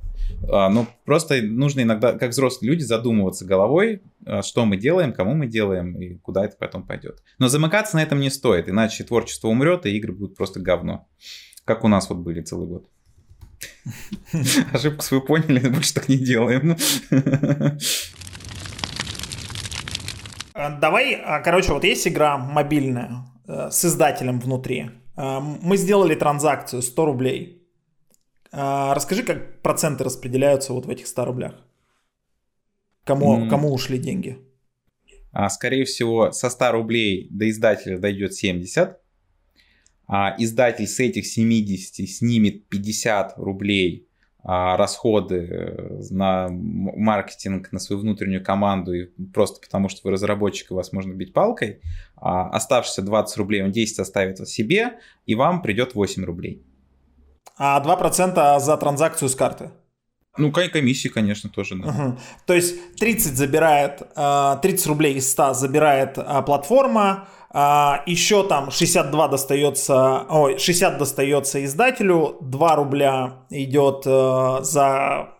Speaker 2: а, но просто нужно иногда, как взрослые люди, задумываться головой, а, что мы делаем, кому мы делаем и куда это потом пойдет. Но замыкаться на этом не стоит, иначе творчество умрет и игры будут просто говно. Как у нас вот были целый год. *laughs* Ошибку свою поняли, *laughs* больше так не делаем.
Speaker 1: А, давай, короче, вот есть игра мобильная э, с издателем внутри. А, мы сделали транзакцию 100 рублей. Расскажи, как проценты распределяются вот в этих 100 рублях. Кому, mm. кому ушли деньги?
Speaker 2: А, скорее всего, со 100 рублей до издателя дойдет 70 а издатель с этих 70 снимет 50 рублей а, расходы э, на маркетинг, на свою внутреннюю команду, и просто потому что вы разработчик, и вас можно бить палкой, а оставшиеся 20 рублей он 10 оставит себе, и вам придет 8 рублей.
Speaker 1: А 2% за транзакцию с карты?
Speaker 2: Ну, комиссии, конечно, тоже. Да.
Speaker 1: Угу. То есть 30 забирает, 30 а, рублей из 100 забирает а, платформа, а, еще там 62 достается, ой, 60 достается издателю, 2 рубля идет э, за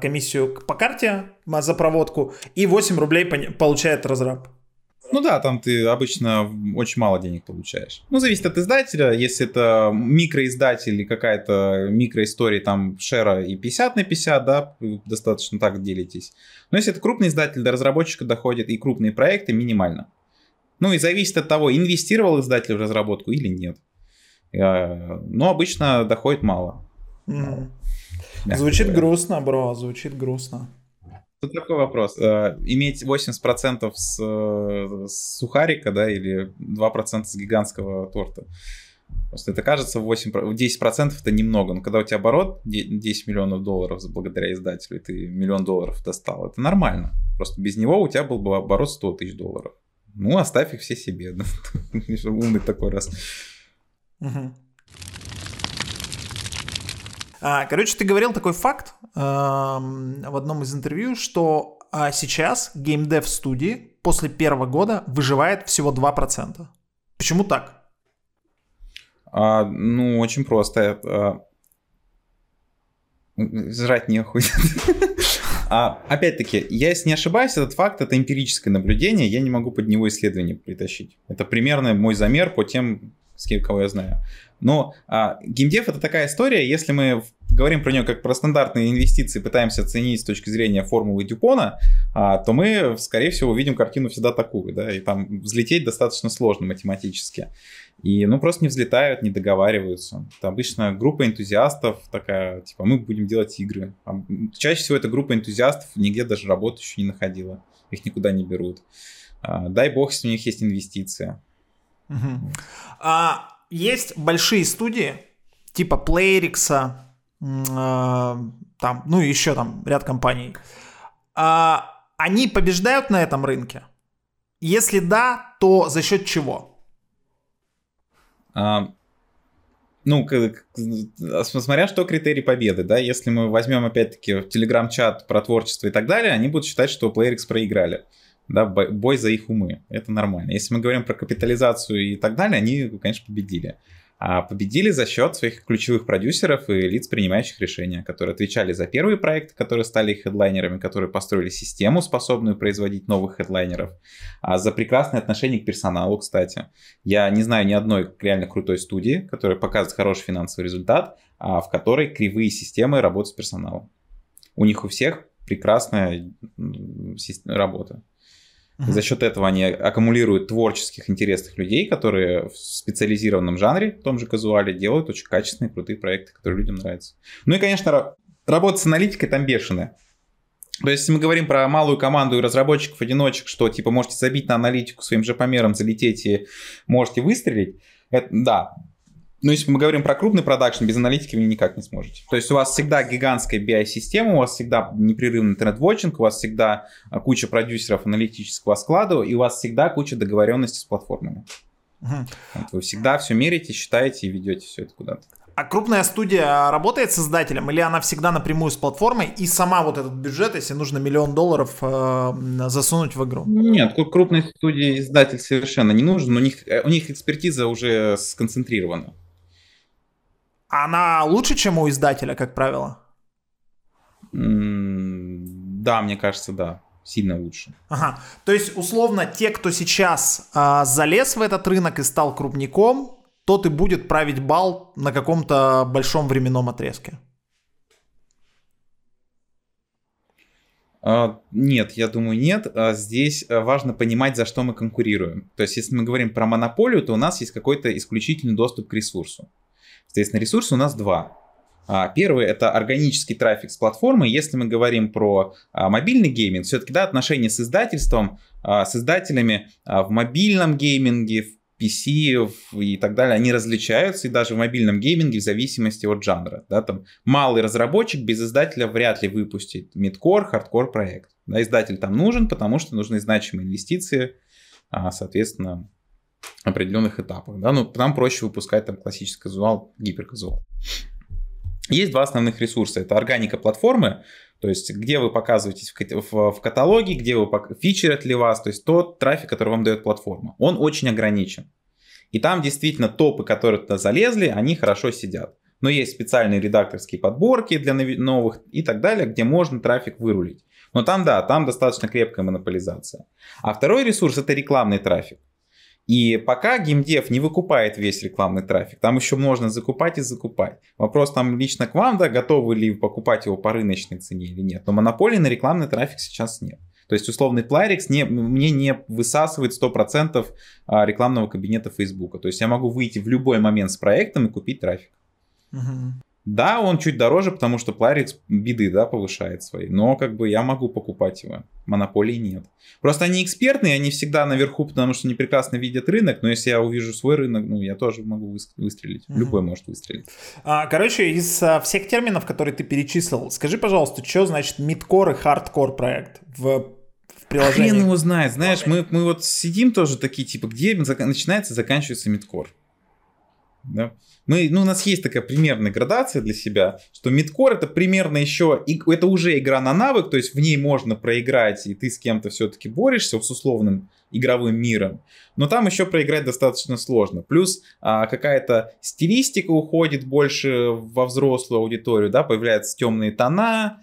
Speaker 1: комиссию по карте, за проводку, и 8 рублей получает разраб.
Speaker 2: Ну да, там ты обычно очень мало денег получаешь. Ну, зависит от издателя. Если это микроиздатель или какая-то микроистория, там шера и 50 на 50, да, достаточно так делитесь. Но если это крупный издатель, до разработчика доходит и крупные проекты, минимально. Ну и зависит от того, инвестировал издатель в разработку или нет. Э, но обычно доходит мало.
Speaker 1: Mm. Звучит грустно, бро, звучит грустно.
Speaker 2: Тут такой вопрос. Э, иметь 80% с, с сухарика, да, или 2% с гигантского торта. Просто это кажется 8, 10% это немного, но когда у тебя оборот 10 миллионов долларов благодаря издателю, и ты миллион долларов достал, это нормально. Просто без него у тебя был бы оборот 100 тысяч долларов. Ну, оставь их все себе. *laughs* Умный такой раз.
Speaker 1: А, короче, ты говорил такой факт в одном из интервью, что а, сейчас геймдев студии после первого года выживает всего 2%. Почему так?
Speaker 2: А, ну, очень просто. Жрать нехуй. *laughs* А, опять-таки, я, если не ошибаюсь, этот факт это эмпирическое наблюдение, я не могу под него исследование притащить. Это примерно мой замер по тем, с кем, кого я знаю. Но а, геймдев это такая история, если мы говорим про нее как про стандартные инвестиции, пытаемся оценить с точки зрения формулы Дюпона, а, то мы, скорее всего, увидим картину всегда такую, да, и там взлететь достаточно сложно математически. И, ну, просто не взлетают, не договариваются. Это обычно группа энтузиастов такая, типа, мы будем делать игры. А чаще всего эта группа энтузиастов нигде даже работу еще не находила. Их никуда не берут. А, дай бог, если у них есть инвестиция.
Speaker 1: Угу. А, есть большие студии, типа Playrix, э, там, ну и еще там ряд компаний. А, они побеждают на этом рынке? Если да, то за счет чего?
Speaker 2: А, ну, смотря что критерий победы, да, если мы возьмем опять-таки телеграм-чат про творчество и так далее, они будут считать, что Playrix проиграли да, бой за их умы. Это нормально. Если мы говорим про капитализацию и так далее, они, конечно, победили. А победили за счет своих ключевых продюсеров и лиц, принимающих решения, которые отвечали за первые проекты, которые стали их хедлайнерами, которые построили систему, способную производить новых хедлайнеров, а за прекрасное отношение к персоналу, кстати. Я не знаю ни одной реально крутой студии, которая показывает хороший финансовый результат, а в которой кривые системы работают с персоналом. У них у всех прекрасная работа. За счет этого они аккумулируют творческих, интересных людей, которые в специализированном жанре, в том же казуале, делают очень качественные, крутые проекты, которые людям нравятся. Ну и, конечно, работа с аналитикой там бешеная. То есть, если мы говорим про малую команду и разработчиков-одиночек, что типа можете забить на аналитику своим же помером, залететь и можете выстрелить, это, да, но если мы говорим про крупный продакшн, без аналитики вы никак не сможете. То есть у вас всегда гигантская BI-система, у вас всегда непрерывный интернет-вотчинг, у вас всегда а, куча продюсеров аналитического склада, и у вас всегда куча договоренностей с платформами. Угу. Вот вы всегда все меряете, считаете и ведете все это куда-то.
Speaker 1: А крупная студия работает с издателем или она всегда напрямую с платформой и сама вот этот бюджет, если нужно миллион долларов э, засунуть в игру?
Speaker 2: Нет, крупной студии издатель совершенно не нужен, у них, э, у них экспертиза уже сконцентрирована.
Speaker 1: Она лучше, чем у издателя, как правило?
Speaker 2: Да, мне кажется, да сильно лучше.
Speaker 1: Ага. То есть, условно, те, кто сейчас э, залез в этот рынок и стал крупником, тот и будет править бал на каком-то большом временном отрезке.
Speaker 2: Э, нет, я думаю, нет. Э, здесь э, важно понимать, за что мы конкурируем. То есть, если мы говорим про монополию, то у нас есть какой-то исключительный доступ к ресурсу. Соответственно, ресурсы у нас два. А, первый это органический трафик с платформы. Если мы говорим про а, мобильный гейминг, все-таки да, отношения с издательством, а, с издателями в мобильном гейминге, в PC и так далее, они различаются, и даже в мобильном гейминге в зависимости от жанра. Да, там малый разработчик без издателя вряд ли выпустит мидкор, хардкор проект. Да, издатель там нужен, потому что нужны значимые инвестиции, соответственно, определенных этапах. Да? Ну, там проще выпускать там классический казуал, гиперказуал. Есть два основных ресурса. Это органика платформы, то есть где вы показываетесь в, каталоге, где вы фичерят ли вас, то есть тот трафик, который вам дает платформа. Он очень ограничен. И там действительно топы, которые туда залезли, они хорошо сидят. Но есть специальные редакторские подборки для новых и так далее, где можно трафик вырулить. Но там, да, там достаточно крепкая монополизация. А второй ресурс это рекламный трафик. И пока геймдев не выкупает весь рекламный трафик, там еще можно закупать и закупать. Вопрос там лично к вам, да, готовы ли покупать его по рыночной цене или нет. Но монополии на рекламный трафик сейчас нет. То есть условный Plyrix не, мне не высасывает 100% а, рекламного кабинета Facebook. То есть я могу выйти в любой момент с проектом и купить трафик. Угу. Да, он чуть дороже, потому что Plyrix беды, да, повышает свои. Но как бы я могу покупать его. Монополии нет. Просто они экспертные, они всегда наверху, потому что они прекрасно видят рынок. Но если я увижу свой рынок, ну, я тоже могу выстрелить. Угу. Любой может выстрелить.
Speaker 1: А, короче, из а, всех терминов, которые ты перечислил, скажи, пожалуйста, что значит мидкор и хардкор проект в приложении?
Speaker 2: Хрен его знает. Знаешь, мы, мы вот сидим тоже такие, типа, где начинается заканчивается мидкор. Да? Мы, ну, у нас есть такая примерная градация для себя, что мидкор это примерно еще, это уже игра на навык, то есть в ней можно проиграть, и ты с кем-то все-таки борешься с условным игровым миром. Но там еще проиграть достаточно сложно. Плюс а, какая-то стилистика уходит больше во взрослую аудиторию, да, появляются темные тона,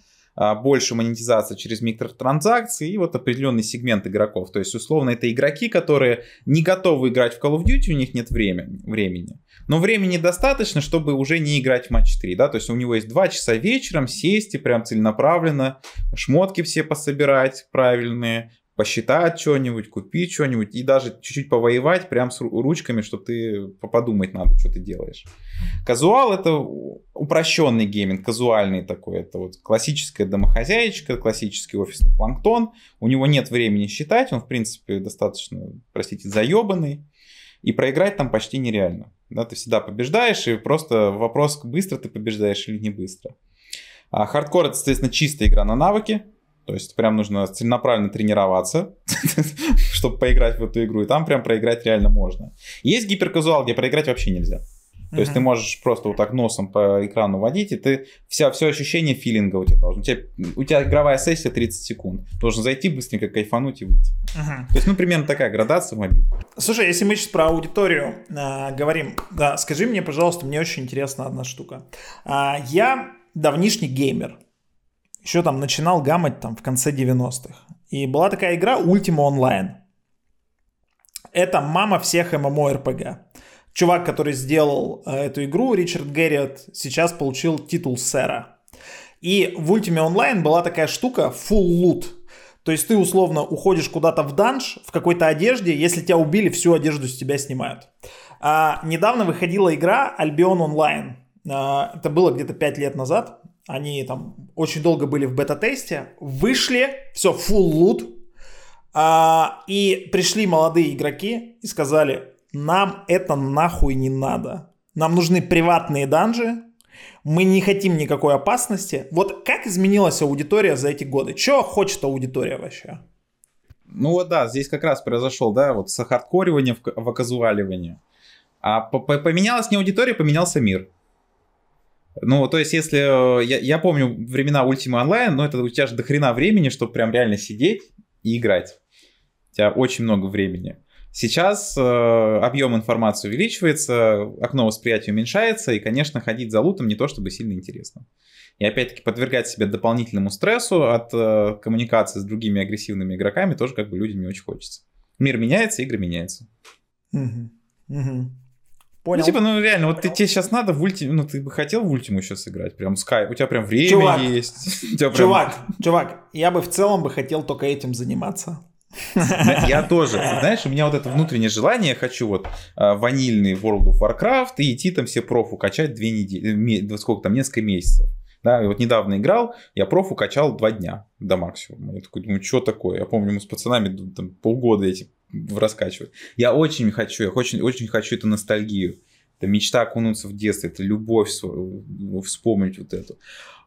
Speaker 2: больше монетизация через микротранзакции и вот определенный сегмент игроков. То есть, условно, это игроки, которые не готовы играть в Call of Duty, у них нет времени. времени. Но времени достаточно, чтобы уже не играть в матч 3, да, то есть у него есть 2 часа вечером сесть и прям целенаправленно шмотки все пособирать правильные, посчитать что-нибудь, купить что-нибудь и даже чуть-чуть повоевать прям с ручками, чтобы ты подумать надо, что ты делаешь. Казуал это упрощенный гейминг, казуальный такой. Это вот классическая домохозяечка, классический офисный планктон. У него нет времени считать, он в принципе достаточно, простите, заебанный. И проиграть там почти нереально. Да, ты всегда побеждаешь, и просто вопрос, быстро ты побеждаешь или не быстро. А хардкор это, соответственно, чистая игра на навыки. То есть прям нужно целенаправленно тренироваться, *laughs* чтобы поиграть в эту игру. И там прям проиграть реально можно. Есть гиперказуал, где проиграть вообще нельзя. То uh-huh. есть ты можешь просто вот так носом по экрану водить, и ты вся, все ощущение филинга у тебя должно. У тебя, у тебя игровая сессия 30 секунд. Должен зайти быстренько кайфануть и выйти. Uh-huh. То есть, ну, примерно такая градация в мобиле.
Speaker 1: Слушай, если мы сейчас про аудиторию э, говорим, да, скажи мне, пожалуйста, мне очень интересна одна штука. Э, я давнишний геймер еще там начинал гамать там в конце 90-х. И была такая игра Ultima Online. Это мама всех MMORPG. Чувак, который сделал э, эту игру, Ричард Герриот, сейчас получил титул сэра. И в Ultima Online была такая штука full loot. То есть ты условно уходишь куда-то в данж в какой-то одежде, если тебя убили, всю одежду с тебя снимают. А, недавно выходила игра Albion Online. А, это было где-то 5 лет назад. Они там очень долго были в бета-тесте, вышли, все, full loot, а, и пришли молодые игроки и сказали, нам это нахуй не надо. Нам нужны приватные данжи, мы не хотим никакой опасности. Вот как изменилась аудитория за эти годы? Что хочет аудитория вообще?
Speaker 2: Ну вот да, здесь как раз произошел, да, вот сахардкоривание в, в оказуаливание. А поменялась не аудитория, поменялся мир. Ну, то есть, если... э, Я, я помню времена Ultima Online, но это у тебя же до хрена времени, чтобы прям реально сидеть и играть. У тебя очень много времени. Сейчас э, объем информации увеличивается, окно восприятия уменьшается, и, конечно, ходить за лутом не то чтобы сильно интересно. И опять-таки подвергать себя дополнительному стрессу от э, коммуникации с другими агрессивными игроками тоже как бы людям не очень хочется. Мир меняется, игры меняются.
Speaker 1: Мгм. Мгм.
Speaker 2: Ну,
Speaker 1: Понял.
Speaker 2: типа, ну реально, вот ты, тебе сейчас надо в ультиму, ну ты бы хотел в ультиму сейчас играть, прям скай, у тебя прям время
Speaker 1: Чувак,
Speaker 2: есть. *laughs* прям-
Speaker 1: Чувак, чувак, я бы в целом бы хотел только этим заниматься.
Speaker 2: Я *laughs* тоже. Знаешь, у меня вот это внутреннее желание, я хочу вот а, ванильный World of Warcraft и идти там все профу качать две недели, да сколько там, несколько месяцев. Да, и вот недавно играл, я профу качал два дня до максимума. Я такой думаю, что такое? Я помню, мы с пацанами там, полгода эти раскачивали. Я очень хочу, я очень, очень хочу эту ностальгию. Это мечта окунуться в детство, это любовь вспомнить вот эту.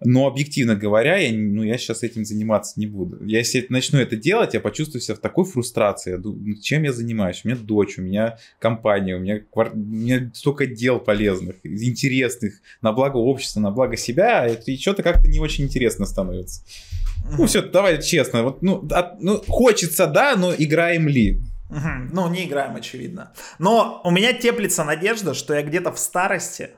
Speaker 2: Но объективно говоря, я, ну, я сейчас этим заниматься не буду. Я, если начну это делать, я почувствую себя в такой фрустрации. Я думаю, ну, чем я занимаюсь? У меня дочь, у меня компания, у меня, квар- у меня столько дел полезных, интересных, на благо общества, на благо себя, и что-то как-то не очень интересно становится. Ну все, давай честно. Вот, ну, от- ну, хочется, да, но играем ли?
Speaker 1: Ну, не играем, очевидно. Но у меня теплится надежда, что я где-то в старости,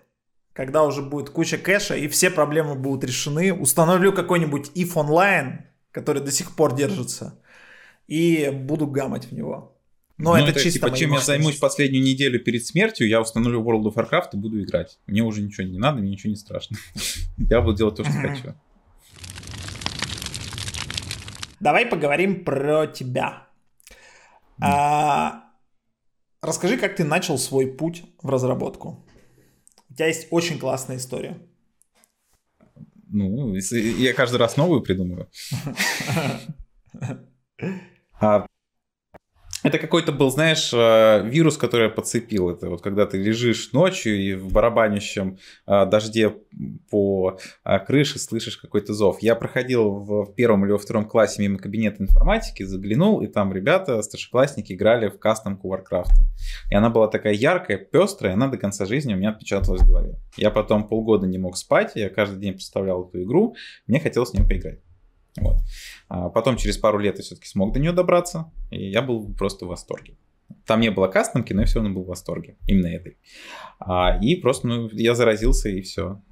Speaker 1: когда уже будет куча кэша и все проблемы будут решены, установлю какой-нибудь if онлайн, который до сих пор держится, и буду гамать в него. Но
Speaker 2: Ну,
Speaker 1: это, чисто
Speaker 2: типа, чем я займусь последнюю неделю перед смертью, я установлю World of Warcraft и буду играть. Мне уже ничего не надо, мне ничего не страшно. *laughs* Я буду делать то, что хочу.
Speaker 1: Давай поговорим про тебя. А, расскажи, как ты начал свой путь в разработку. У тебя есть очень классная история.
Speaker 2: Ну, я каждый раз новую придумываю. *laughs* А, Это какой-то был, знаешь, э, вирус, который я подцепил. Это вот когда ты лежишь ночью и в барабанящем э, дожде по э, крыше слышишь какой-то зов. Я проходил в первом или во втором классе мимо кабинета информатики, заглянул, и там ребята, старшеклассники, играли в кастомку Warcraft. И она была такая яркая, пестрая, она до конца жизни у меня отпечаталась в голове. Я потом полгода не мог спать, я каждый день представлял эту игру, мне хотелось в нее поиграть. Вот. А потом через пару лет я все-таки смог до нее добраться, и я был просто в восторге. Там не было кастомки, но я все равно был в восторге. Именно этой. А, и просто, ну, я заразился, и все.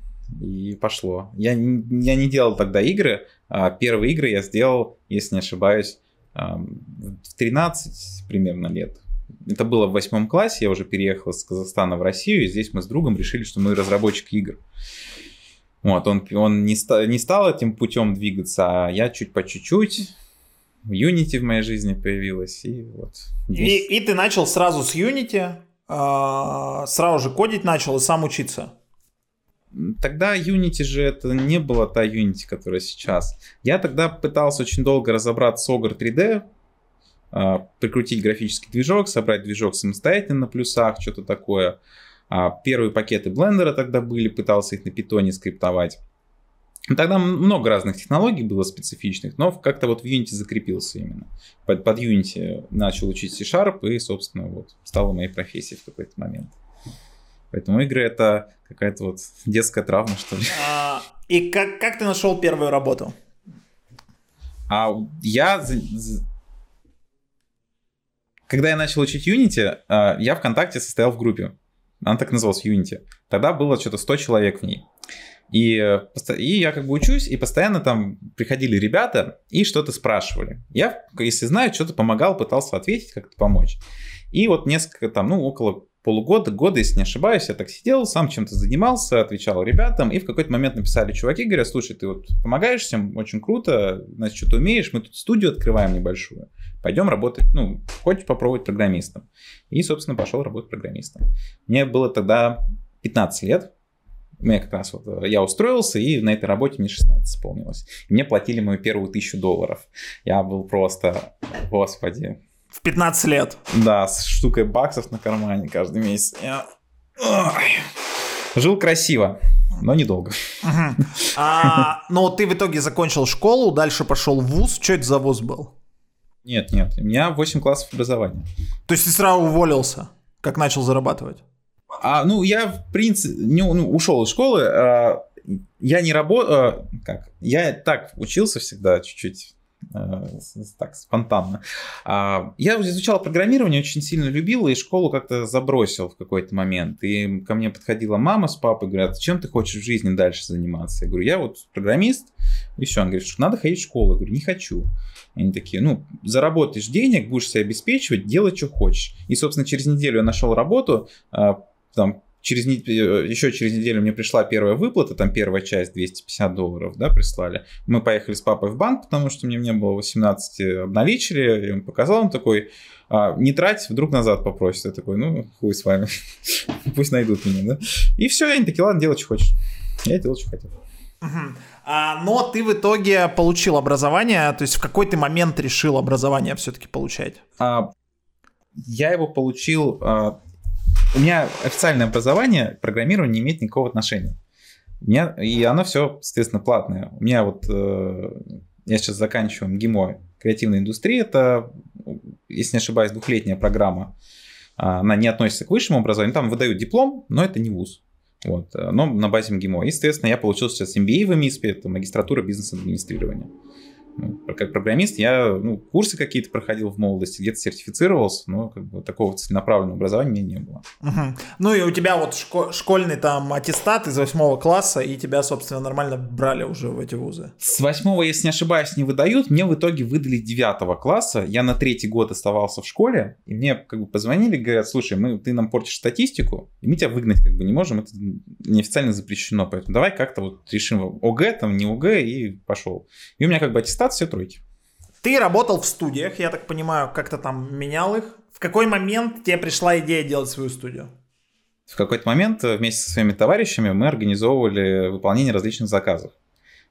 Speaker 2: И пошло. Я, я не делал тогда игры. А первые игры я сделал, если не ошибаюсь, в 13 примерно лет. Это было в восьмом классе, я уже переехал из Казахстана в Россию, и здесь мы с другом решили, что мы разработчик игр. Вот, он, он не, ста- не стал этим путем двигаться, а я чуть по чуть-чуть. Unity в моей жизни появилась, и вот
Speaker 1: И,
Speaker 2: здесь.
Speaker 1: и ты начал сразу с Unity, а, сразу же кодить начал и сам учиться.
Speaker 2: Тогда Unity же это не была та Unity, которая сейчас. Я тогда пытался очень долго разобраться с Ogre 3D, а, прикрутить графический движок, собрать движок самостоятельно на плюсах, что-то такое. А, Первые пакеты блендера тогда были, пытался их на питоне скриптовать. Тогда много разных технологий было специфичных, но как-то вот в Unity закрепился именно. Под, под Unity начал учить C-Sharp и, собственно, вот стала моей профессией в какой-то момент. Поэтому игры это какая-то вот детская травма, что ли.
Speaker 1: А, и как, как ты нашел первую работу?
Speaker 2: А я... Когда я начал учить Unity, а, я ВКонтакте состоял в группе. Она так называлась Unity. Тогда было что-то 100 человек в ней. И, э, и я как бы учусь, и постоянно там приходили ребята и что-то спрашивали. Я, если знаю, что-то помогал, пытался ответить, как-то помочь. И вот несколько там, ну, около полугода, года, если не ошибаюсь, я так сидел, сам чем-то занимался, отвечал ребятам, и в какой-то момент написали чуваки, говорят, слушай, ты вот помогаешь всем, очень круто, значит, что-то умеешь, мы тут студию открываем небольшую, пойдем работать, ну, хочешь попробовать программистом. И, собственно, пошел работать программистом. Мне было тогда 15 лет, меня как раз вот э, я устроился, и на этой работе мне 16 исполнилось. И мне платили мою первую тысячу долларов. Я был просто, господи,
Speaker 1: В 15 лет.
Speaker 2: да, с штукой баксов на кармане каждый месяц. Я... Жил красиво, но недолго.
Speaker 1: Мгм. А, но ты в итоге закончил школу, дальше пошел в ВУЗ. Что это за ВУЗ был?
Speaker 2: Нет, нет, у меня 8 классов образования.
Speaker 1: То есть ты сразу уволился, как начал зарабатывать?
Speaker 2: А, ну, я, в принципе, не, ну, ушел из школы. а, я не работаю, как, я так учился всегда чуть-чуть так, спонтанно. А, я изучал программирование, очень сильно любил, и школу как-то забросил в какой-то момент. И ко мне подходила мама с папой, говорят, чем ты хочешь в жизни дальше заниматься? Я говорю, я вот программист, и все. Он говорит, что надо ходить в школу. Я говорю, не хочу. Они такие, ну, заработаешь денег, будешь себя обеспечивать, делай, что хочешь. И, собственно, через неделю я нашел работу, а, там, через, э, еще через неделю мне пришла первая выплата, там первая часть 250 долларов, да, прислали. Мы поехали с папой в банк, потому что мне не было 18, обналичили, и он показал, он такой, а, не трать, вдруг назад попросит. Я такой, ну, хуй с вами, *laughs* пусть найдут меня, да. И все, они такие, ладно, делай, что хочешь. Я делал, что хотел.
Speaker 1: А, но ты в итоге получил образование, то есть в какой ты момент решил образование все-таки получать? А,
Speaker 2: я его получил а, у меня официальное образование программирование не имеет никакого отношения. У меня, и оно все, соответственно, платное. У меня вот, э, я сейчас заканчиваю МГИМО, креативная индустрия, это, если не ошибаюсь, двухлетняя программа. Она не относится к высшему образованию, там выдают диплом, но это не вуз. Вот, но на базе МГИМО. И, соответственно, я получил сейчас MBA в МИСПе, это магистратура бизнес-администрирования. Ну, как программист я ну, курсы какие-то проходил в молодости, где-то сертифицировался, но как бы такого целенаправленного образования у меня не было.
Speaker 1: Угу. Ну и у тебя вот шко- школьный там аттестат из восьмого класса, и тебя, собственно, нормально брали уже в эти вузы.
Speaker 2: С восьмого, если не ошибаюсь, не выдают. Мне в итоге выдали девятого класса. Я на третий год оставался в школе, и мне как бы позвонили, говорят, слушай, мы, ты нам портишь статистику, и мы тебя выгнать как бы не можем, это неофициально запрещено, поэтому давай как-то вот решим ОГЭ, там не ОГЭ, и пошел. И у меня как бы аттестат аттестат, все тройки.
Speaker 1: Ты работал в студиях, я так понимаю, как-то там менял их. В какой момент тебе пришла идея делать свою студию?
Speaker 2: В какой-то момент э, вместе со своими товарищами мы организовывали выполнение различных заказов.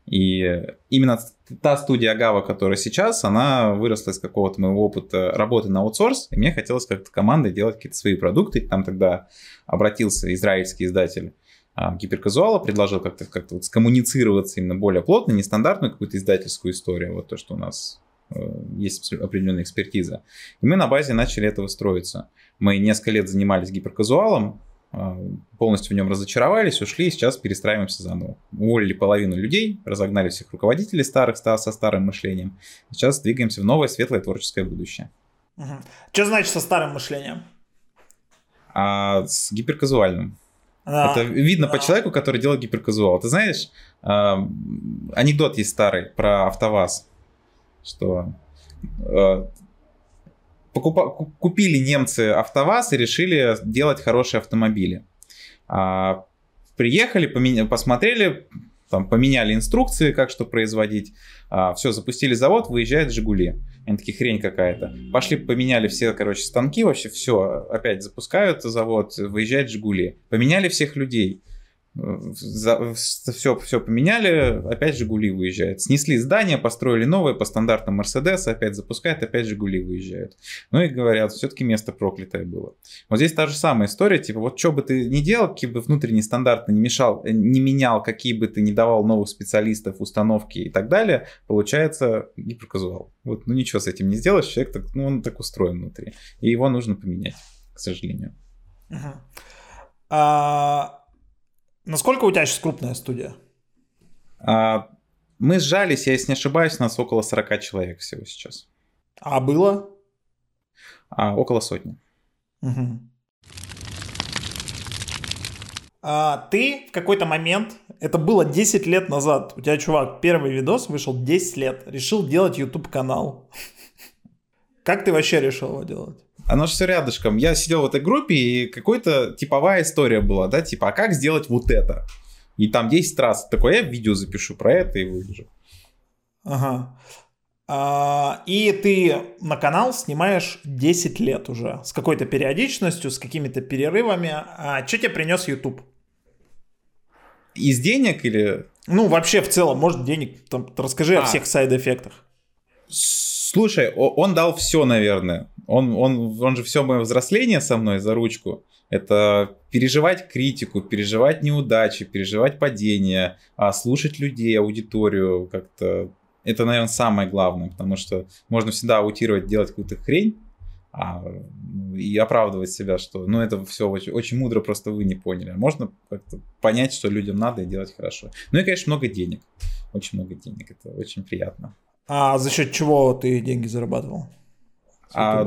Speaker 2: И именно та студия Агава, которая сейчас, она выросла из какого-то моего опыта работы на аутсорс, и мне хотелось как-то командой делать какие-то свои продукты. Там тогда обратился израильский издатель гиперказуала, предложил как-то как вот скоммуницироваться именно более плотно, нестандартную какую-то издательскую историю, вот то, что у нас э, есть определенная экспертиза. И мы на базе начали этого строиться. Мы несколько лет занимались гиперказуалом, а, полностью в нем разочаровались, ушли, и сейчас перестраиваемся заново. Уволили половину людей, разогнали всех руководителей старых со старым мышлением. Сейчас двигаемся в новое светлое творческое будущее.
Speaker 1: Угу. Что значит со старым мышлением?
Speaker 2: А с гиперказуальным. А, Это видно а. по человеку, который делает гиперказуал. Ты знаешь, э, анекдот есть старый про АвтоВАЗ, что э, покупа, купили немцы АвтоВАЗ и решили делать хорошие автомобили. А, приехали, поменя, посмотрели, там поменяли инструкции, как что производить. А, все, запустили завод, выезжает Жигули. Они такие, хрень какая-то. Пошли, поменяли все, короче, станки, вообще все, опять запускают завод, выезжает Жигули. Поменяли всех людей за, все, все поменяли, опять Жигули выезжает. Снесли здание, построили новое по стандартам Мерседес, опять запускают, опять Жигули выезжают. Ну и говорят, все-таки место проклятое было. Вот здесь та же самая история, типа вот что бы ты ни делал, какие бы внутренние стандарты не мешал, э, не менял, какие бы ты не давал новых специалистов, установки и так далее, получается гиперказуал. Вот, ну ничего с этим не сделаешь, человек так, ну он так устроен внутри. И его нужно поменять, к сожалению. Uh-huh.
Speaker 1: А Насколько у тебя сейчас крупная студия?
Speaker 2: А, мы сжались, я, если не ошибаюсь, у нас около 40 человек всего сейчас.
Speaker 1: А было?
Speaker 2: А, около сотни. Угу.
Speaker 1: А, ты в какой-то момент, это было 10 лет назад, у тебя, чувак, первый видос вышел 10 лет, решил делать YouTube канал. *laughs* Как ты вообще решил его делать?
Speaker 2: Оно же все рядышком. Я сидел в этой группе, и какой-то типовая история была, да, типа, а как сделать вот это? И там 10 раз такое, я видео запишу про это и выложу.
Speaker 1: Ага. А, и ты на канал снимаешь 10 лет уже, с какой-то периодичностью, с какими-то перерывами. А что тебе принес YouTube?
Speaker 2: Из денег или...
Speaker 1: Ну, вообще в целом, может, денег. Там, расскажи а. о всех сайд-эффектах.
Speaker 2: Слушай, он дал все, наверное. Он, он, он же все мое взросление со мной за ручку. Это переживать критику, переживать неудачи, переживать падения, а слушать людей, аудиторию как-то. Это, наверное, самое главное, потому что можно всегда аутировать, делать какую-то хрень, а и оправдывать себя, что ну это все очень, очень мудро, просто вы не поняли. А можно как-то понять, что людям надо и делать хорошо. Ну и, конечно, много денег. Очень много денег. Это очень приятно.
Speaker 1: А за счет чего ты деньги зарабатывал?
Speaker 2: А,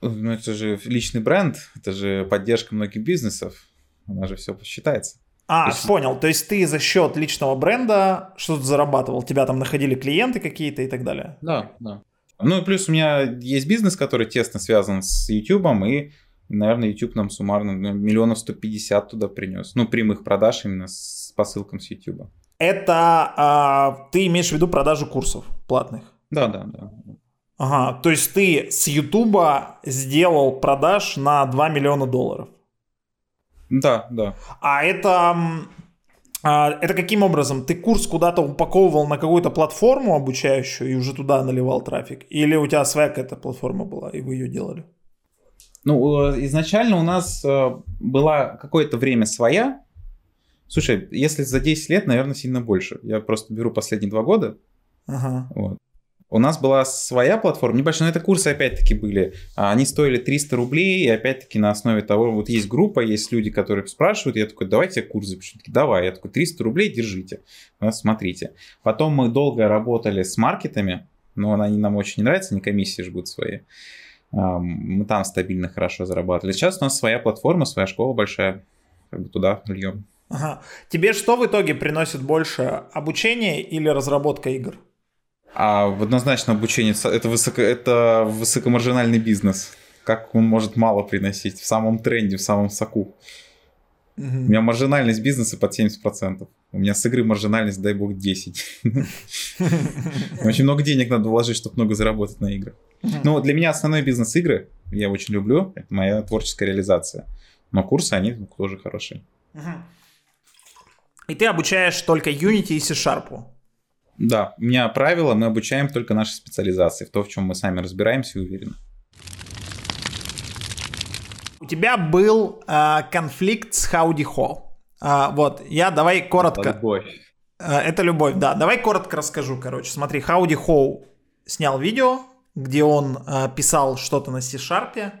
Speaker 2: ну это же личный бренд, это же поддержка многих бизнесов. Она же все посчитается.
Speaker 1: А, есть... понял. То есть ты за счет личного бренда что-то зарабатывал? Тебя там находили клиенты какие-то и так далее?
Speaker 2: Да, да. Ну и плюс у меня есть бизнес, который тесно связан с YouTube, и, наверное, YouTube нам суммарно ну, миллионов 150 туда принес. Ну, прямых продаж именно с посылкам с YouTube.
Speaker 1: Это а, ты имеешь в виду продажу курсов платных?
Speaker 2: Да, да, да.
Speaker 1: Ага, то есть ты с YouTube сделал продаж на 2 миллиона долларов?
Speaker 2: Да, да.
Speaker 1: А это, а, это каким образом? Ты курс куда-то упаковывал на какую-то платформу обучающую и уже туда наливал трафик? Или у тебя своя какая-то платформа была, и вы ее делали?
Speaker 2: Ну, э, изначально у нас э, была какое-то время своя. Слушай, если за 10 лет, наверное, сильно больше. Я просто беру последние два года. Ага. Вот. У нас была своя платформа, небольшая, но это курсы опять-таки были. А, они стоили 300 рублей, и опять-таки на основе того, вот есть группа, есть люди, которые спрашивают, я такой, давайте я курс запишу. Давай, я такой, 300 рублей, держите, смотрите. Потом мы долго работали с маркетами, но они нам очень не нравятся, не комиссии жгут свои. А, мы там стабильно хорошо зарабатывали. Сейчас у нас своя платформа, своя школа большая, как бы туда льем.
Speaker 1: Ага. Тебе что в итоге приносит больше, обучение или разработка игр?
Speaker 2: А однозначно обучение это, высоко, это высокомаржинальный бизнес. Как он может мало приносить в самом тренде, в самом соку. Угу. У меня маржинальность бизнеса под 70%. У меня с игры маржинальность, дай бог, 10. *laughs* Очень много денег надо вложить, чтобы много заработать на играх. Ну, для меня основной бизнес игры, я очень люблю, это моя творческая реализация. Но курсы, они тоже хорошие.
Speaker 1: И ты обучаешь только Unity и C-Sharp?
Speaker 2: Да, у меня правило, мы обучаем только наши специализации, в то, в чем мы сами разбираемся и уверены.
Speaker 1: У тебя был э, конфликт с Хауди Хо. Э, вот, я давай коротко... Это любовь. Э, это любовь, да. Давай коротко расскажу, короче. Смотри, Хауди Хоу снял видео, где он э, писал что-то на C-Sharp,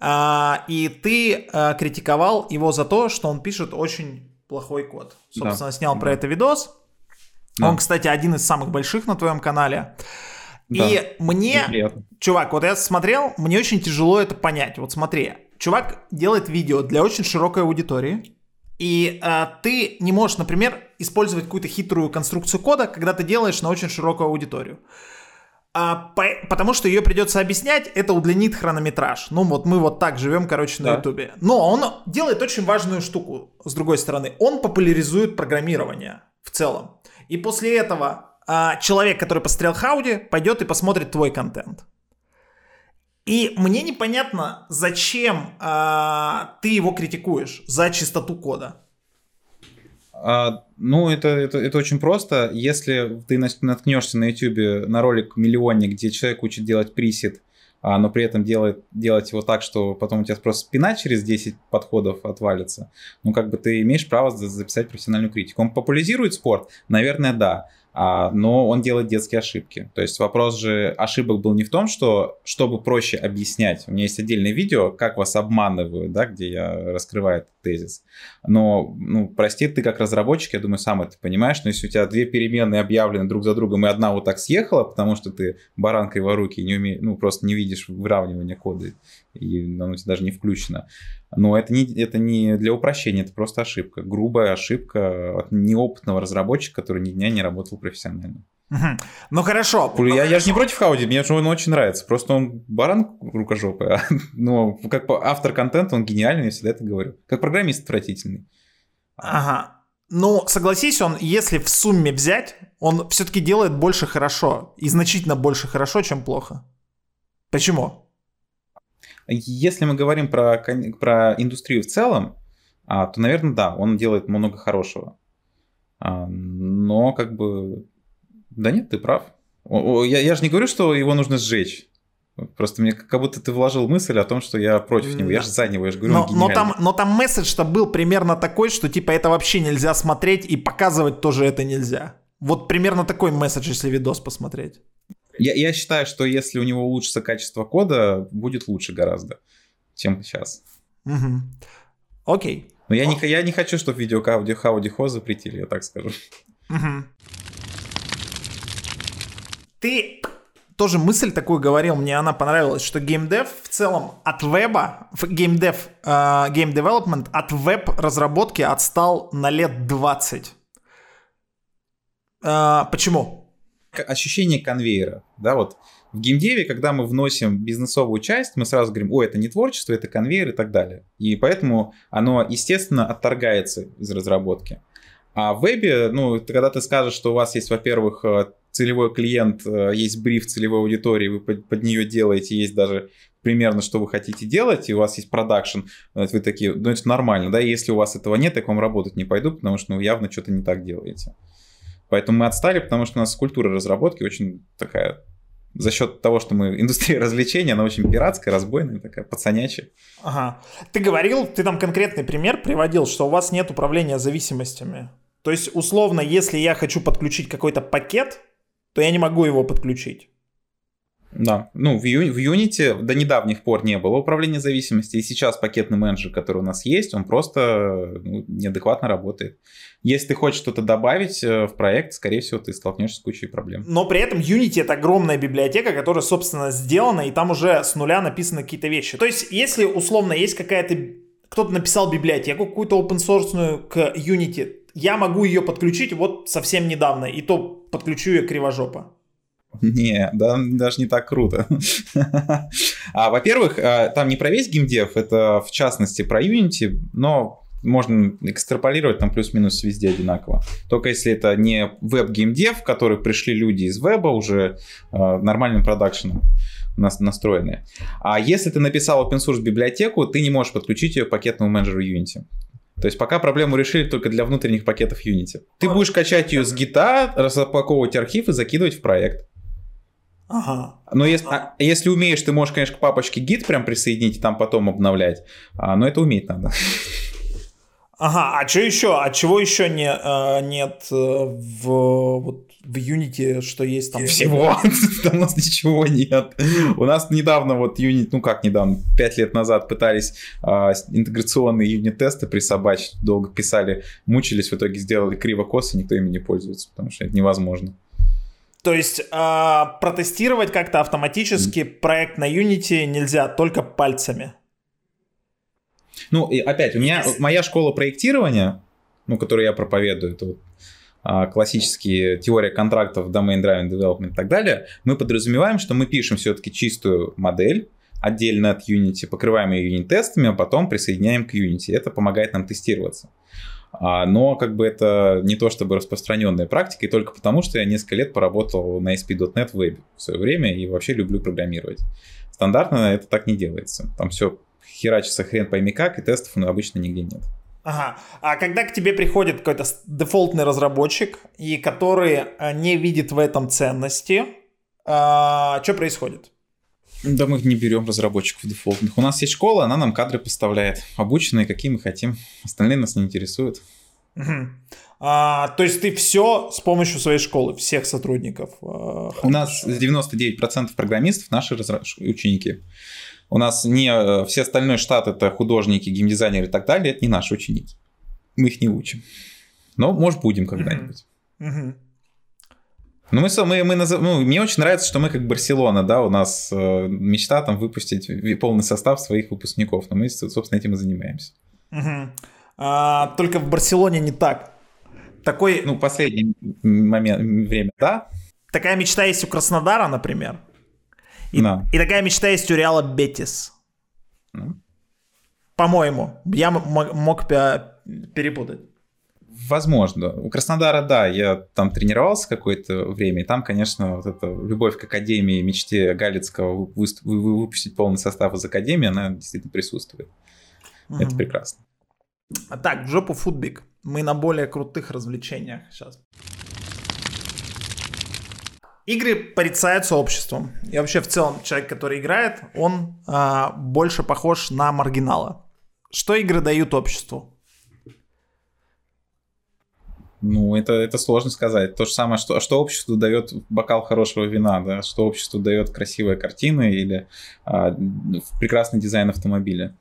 Speaker 1: э, и ты э, критиковал его за то, что он пишет очень плохой код. Собственно, да. снял да. про это видос. Да. Он, кстати, один из самых больших на твоем канале. Да. И мне, Неприятно. чувак, вот я смотрел, мне очень тяжело это понять. Вот смотри, чувак делает видео для очень широкой аудитории, и э, ты не можешь, например, использовать какую-то хитрую конструкцию кода, когда ты делаешь на очень широкую аудиторию. А, по, потому что ее придется объяснять, это удлинит хронометраж. Ну вот мы вот так живем, короче, на Ютубе. Да. Но он делает очень важную штуку, с другой стороны. Он популяризует программирование в целом. И после этого а, человек, который посмотрел Хауди, пойдет и посмотрит твой контент. И мне непонятно, зачем а, ты его критикуешь за чистоту кода.
Speaker 2: А, ну, это, это, это очень просто. Если ты наткнешься на YouTube на ролик миллионник, где человек учит делать пресет, а, но при этом делает, делать его так, что потом у тебя просто спина через 10 подходов отвалится, ну, как бы ты имеешь право записать профессиональную критику. Он популяризирует спорт? Наверное, да а, но он делает детские ошибки. То есть вопрос же ошибок был не в том, что чтобы проще объяснять, у меня есть отдельное видео, как вас обманывают, да, где я раскрываю этот тезис. Но, ну, прости, ты как разработчик, я думаю, сам это понимаешь, но если у тебя две переменные объявлены друг за другом, и одна вот так съехала, потому что ты баранкой в руки не умеешь, ну, просто не видишь выравнивания кода, и оно даже не включено. Но это не, это не для упрощения, это просто ошибка. Грубая ошибка от неопытного разработчика, который ни дня не работал профессионально.
Speaker 1: Ну хорошо.
Speaker 2: Я,
Speaker 1: ну,
Speaker 2: я же не против Хауди, мне же он очень нравится. Просто он баран рукожопый. *laughs* Но как автор контента он гениальный, я всегда это говорю. Как программист отвратительный.
Speaker 1: Ага. Ну, согласись, он, если в сумме взять, он все-таки делает больше хорошо. И значительно больше хорошо, чем плохо. Почему?
Speaker 2: Если мы говорим про, про индустрию в целом, а, то, наверное, да, он делает много хорошего. А, но как бы... Да нет, ты прав. Я, я же не говорю, что его нужно сжечь. Просто мне как будто ты вложил мысль о том, что я против него. Я же за него, я же говорю,
Speaker 1: но, но там, но там месседж-то был примерно такой, что типа это вообще нельзя смотреть и показывать тоже это нельзя. Вот примерно такой месседж, если видос посмотреть.
Speaker 2: Я, я считаю, что если у него улучшится качество кода, будет лучше гораздо, чем сейчас.
Speaker 1: Угу. Окей.
Speaker 2: Но я не, я не хочу, чтобы видео Хауди Хауди Хо запретили, я так скажу.
Speaker 1: Угу. Ты тоже мысль такую говорил, мне она понравилась, что геймдев в целом от веба, геймдев, game development от веб-разработки отстал на лет 20. Uh, почему?
Speaker 2: Ощущение конвейера, да, вот в геймдеве, когда мы вносим бизнесовую часть, мы сразу говорим, о, это не творчество, это конвейер и так далее. И поэтому оно, естественно, отторгается из разработки. А в вебе, ну, когда ты скажешь, что у вас есть, во-первых, э, целевой клиент, э, есть бриф целевой аудитории, вы под, нее делаете, есть даже примерно, что вы хотите делать, и у вас есть продакшн, вы такие, ну это нормально, да, если у вас этого нет, я к вам работать не пойду, потому что, ну, явно что-то не так делаете. Поэтому мы отстали, потому что у нас культура разработки очень такая за счет того, что мы индустрия развлечений, она очень пиратская, разбойная, такая пацанячая.
Speaker 1: Ага. Ты говорил, ты там конкретный пример приводил, что у вас нет управления зависимостями. То есть, условно, если я хочу подключить какой-то пакет, то я не могу его подключить.
Speaker 2: Да, ну в, в Unity до недавних пор не было управления зависимости, и сейчас пакетный менеджер, который у нас есть, он просто ну, неадекватно работает. Если ты хочешь что-то добавить э, в проект, скорее всего, ты столкнешься с кучей проблем.
Speaker 1: Но при этом Unity это огромная библиотека, которая, собственно, сделана, и там уже с нуля написаны какие-то вещи. То есть, если условно есть какая-то... Кто-то написал библиотеку какую-то open source к Unity, я могу ее подключить вот совсем недавно, и то подключу ее кривожопо.
Speaker 2: Не, да, даже не так круто. а, во-первых, а, там не про весь геймдев, это в частности про Unity, но можно экстраполировать там плюс-минус везде одинаково. Только если это не веб-геймдев, в который пришли люди из веба уже э, нормальным продакшеном нас настроенные. А если ты написал open source библиотеку, ты не можешь подключить ее к пакетному менеджеру Unity. То есть пока проблему решили только для внутренних пакетов Unity. Ты будешь качать ее с гита, распаковывать архив и закидывать в проект.
Speaker 1: Ага.
Speaker 2: Но если, а, если умеешь, ты можешь, конечно, к папочке гид прям присоединить и там потом обновлять. А, но это уметь надо.
Speaker 1: Ага, а что еще? А чего еще не, а, нет э, в, вот, в Unity, что есть там?
Speaker 2: Всего. там *laughs* у нас ничего нет. У нас недавно вот Unity, ну как недавно, 5 лет назад пытались а, интеграционные юнит-тесты присобачить. Долго писали, мучились, в итоге сделали криво-косо, никто ими не пользуется, потому что это невозможно.
Speaker 1: То есть э, протестировать как-то автоматически проект на Unity нельзя, только пальцами.
Speaker 2: Ну, и опять, у меня моя школа проектирования, ну, которую я проповедую, это вот а, классические теория контрактов, domain driven development и так далее, мы подразумеваем, что мы пишем все-таки чистую модель, отдельно от Unity, покрываем ее юнит-тестами, а потом присоединяем к Unity. Это помогает нам тестироваться. А, но как бы это не то чтобы распространенная практика, и только потому, что я несколько лет поработал на ASP.NET в вебе в свое время и вообще люблю программировать. Стандартно это так не делается. Там все херачится хрен пойми как, и тестов ну, обычно нигде нет.
Speaker 1: Ага. А когда к тебе приходит какой-то дефолтный разработчик, и который э, не видит в этом ценности, а, что происходит?
Speaker 2: Да мы не берем разработчиков дефолтных. У нас есть школа, она нам кадры поставляет. Обученные, какие мы хотим. Остальные нас не интересуют.
Speaker 1: Угу. А, то есть ты все с помощью своей школы, всех сотрудников?
Speaker 2: А, У нас 99% программистов наши разра... ученики. У нас не э, все остальной штат это художники, геймдизайнеры и так далее, это не наши ученики. Мы их не учим. Но, может, будем когда-нибудь.
Speaker 1: Угу.
Speaker 2: Ну, мы, мы, мы назов... ну, мне очень нравится, что мы как Барселона, да, у нас э, мечта там выпустить полный состав своих выпускников, но мы, собственно, этим и занимаемся.
Speaker 1: Угу. А, только в Барселоне не так. Такой...
Speaker 2: Ну, последний момент, время, да?
Speaker 1: Такая мечта есть у Краснодара, например. И, да. и такая мечта есть у Реала Бетис. Ну. По-моему. Я мог перепутать.
Speaker 2: Возможно. У Краснодара, да, я там тренировался какое-то время, и там, конечно, вот эта любовь к Академии, мечте Галицкого выпустить полный состав из Академии, она действительно присутствует. Угу. Это прекрасно.
Speaker 1: А так, в жопу футбик. Мы на более крутых развлечениях сейчас. Игры порицаются обществом. И вообще в целом человек, который играет, он а, больше похож на маргинала. Что игры дают обществу?
Speaker 2: Ну, это, это сложно сказать. То же самое, что, что обществу дает бокал хорошего вина, да, что обществу дает красивая картина или а, прекрасный дизайн автомобиля.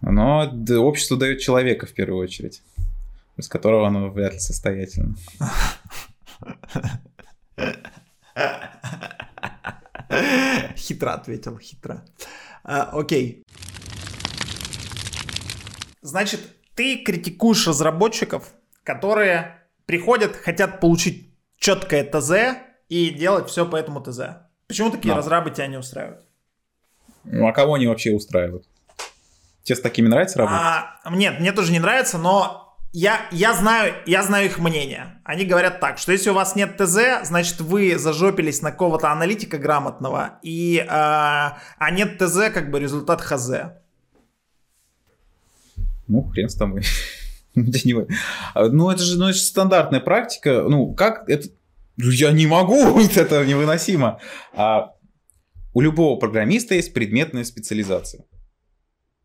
Speaker 2: Но да, обществу дает человека в первую очередь, без которого оно вряд ли состоятельно.
Speaker 1: Хитро ответил, хитро. А, окей. Значит, ты критикуешь разработчиков, которые приходят, хотят получить четкое ТЗ и делать все по этому ТЗ. Почему такие да. разрабы тебя не устраивают?
Speaker 2: Ну, а кого они вообще устраивают? Тебе с такими нравится работать?
Speaker 1: А, нет, мне тоже не нравится, но я, я, знаю, я знаю их мнение. Они говорят так, что если у вас нет ТЗ, значит вы зажопились на какого-то аналитика грамотного, и, э, а нет ТЗ, как бы результат ХЗ.
Speaker 2: Ну, хрен с тобой. *laughs* Ну, это же, ну, это стандартная практика. Ну, как это... Ну, я не могу, *laughs* это невыносимо. А у любого программиста есть предметная специализация.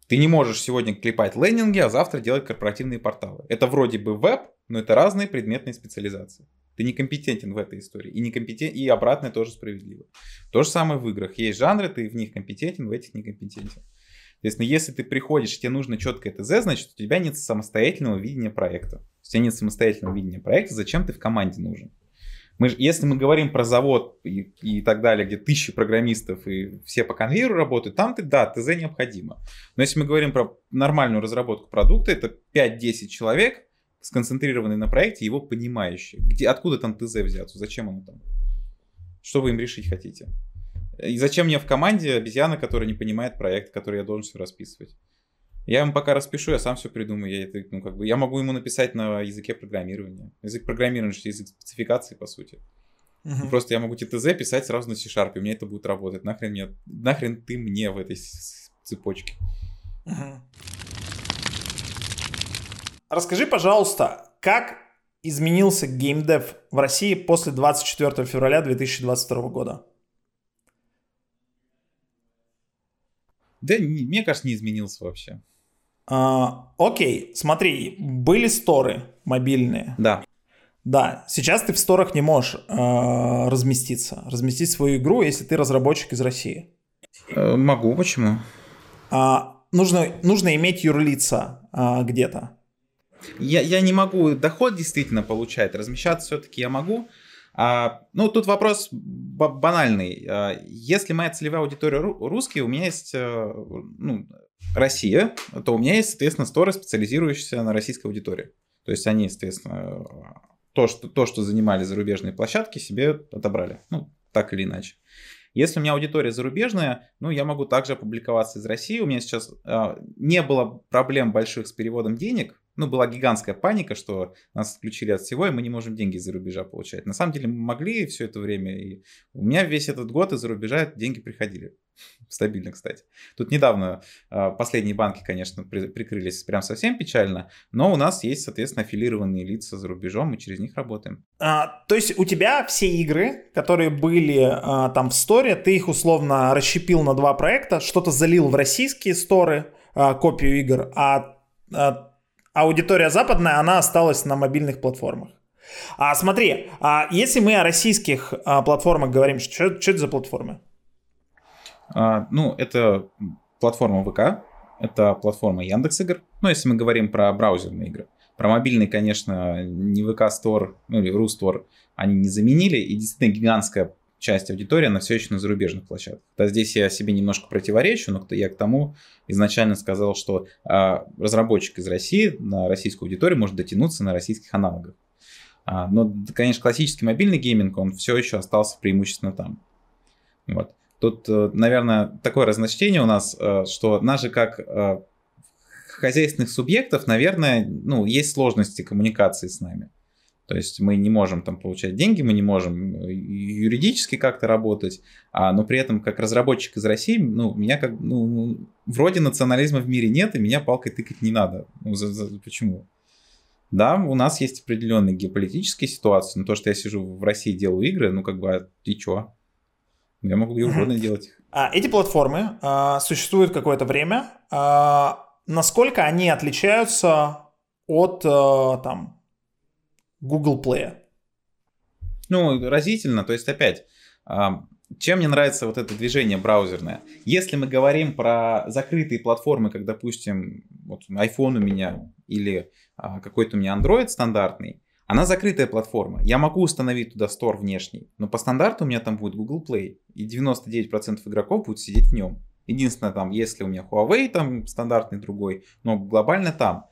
Speaker 2: Ты не можешь сегодня клепать лендинги, а завтра делать корпоративные порталы. Это вроде бы веб, но это разные предметные специализации. Ты некомпетентен в этой истории. И, некомпетент... и обратное тоже справедливо. То же самое в играх. Есть жанры, ты в них компетентен, в этих некомпетентен. Соответственно, если ты приходишь, тебе нужно четкое ТЗ, значит, у тебя нет самостоятельного видения проекта. У тебя нет самостоятельного видения проекта, зачем ты в команде нужен? Мы, если мы говорим про завод и, и так далее, где тысячи программистов и все по конвейеру работают, там ты, да, ТЗ необходимо. Но если мы говорим про нормальную разработку продукта, это 5-10 человек, сконцентрированные на проекте, его понимающие. Где, откуда там ТЗ взяться? Зачем оно там? Что вы им решить хотите? И зачем мне в команде обезьяна, которая не понимает проект, который я должен все расписывать? Я ему пока распишу, я сам все придумаю. Я, это, ну, как бы, я могу ему написать на языке программирования. Язык программирования, язык спецификации, по сути. Uh-huh. Просто я могу ТТЗ писать сразу на C-Sharp, и у меня это будет работать. Нахрен, мне, нахрен ты мне в этой цепочке? Uh-huh.
Speaker 1: Расскажи, пожалуйста, как изменился геймдев в России после 24 февраля 2022 года?
Speaker 2: Да, мне кажется, не изменился вообще.
Speaker 1: А, окей, смотри, были сторы мобильные.
Speaker 2: Да.
Speaker 1: Да, сейчас ты в сторах не можешь э, разместиться, разместить свою игру, если ты разработчик из России.
Speaker 2: Э, могу, почему?
Speaker 1: А, нужно, нужно иметь юрлица а, где-то.
Speaker 2: Я, я не могу доход действительно получать, размещаться все-таки я могу, а, ну, тут вопрос банальный. А, если моя целевая аудитория русские, у меня есть э, ну, Россия, то у меня есть, соответственно, сторы, специализирующиеся на российской аудитории. То есть они, соответственно, то, что, то, что занимали зарубежные площадки, себе отобрали. Ну, так или иначе. Если у меня аудитория зарубежная, ну, я могу также опубликоваться из России. У меня сейчас э, не было проблем больших с переводом денег, ну, была гигантская паника, что нас отключили от всего, и мы не можем деньги из-за рубежа получать. На самом деле мы могли все это время, и у меня весь этот год из-за рубежа деньги приходили. *laughs* Стабильно, кстати. Тут недавно э, последние банки, конечно, при, прикрылись прям совсем печально, но у нас есть, соответственно, аффилированные лица за рубежом, мы через них работаем.
Speaker 1: А, то есть у тебя все игры, которые были а, там в сторе, ты их условно расщепил на два проекта, что-то залил в российские сторы, а, копию игр, а, а аудитория западная, она осталась на мобильных платформах. А смотри, а если мы о российских а, платформах говорим, что, что это за платформы?
Speaker 2: А, ну, это платформа ВК, это платформа Яндекс Игр. Ну, если мы говорим про браузерные игры. Про мобильные, конечно, не ВК Store, ну или Рустор они не заменили. И действительно гигантская часть аудитории, она все еще на зарубежных площадках. Да, здесь я себе немножко противоречу, но я к тому изначально сказал, что а, разработчик из России на российскую аудиторию может дотянуться на российских аналогах. А, но, конечно, классический мобильный гейминг, он все еще остался преимущественно там. Вот. Тут, э, наверное, такое разночтение у нас, э, что наши как э, хозяйственных субъектов, наверное, ну, есть сложности коммуникации с нами. То есть мы не можем там получать деньги, мы не можем э, юридически как-то работать, а, но при этом как разработчик из России, ну, меня как, ну, ну, вроде национализма в мире нет, и меня палкой тыкать не надо. Ну, за, за, почему? Да, у нас есть определенные геополитические ситуации, но то, что я сижу в России делаю игры, ну, как бы, а и чё? Я могу где угодно делать.
Speaker 1: А, эти платформы а, существуют какое-то время. А, насколько они отличаются от а, там Google Play?
Speaker 2: Ну, разительно. То есть, опять, а, чем мне нравится вот это движение браузерное? Если мы говорим про закрытые платформы, как, допустим, вот iPhone у меня или а, какой-то у меня Android стандартный, она закрытая платформа. Я могу установить туда стор внешний, но по стандарту у меня там будет Google Play, и 99% игроков будут сидеть в нем. Единственное, там, если у меня Huawei, там стандартный другой, но глобально там.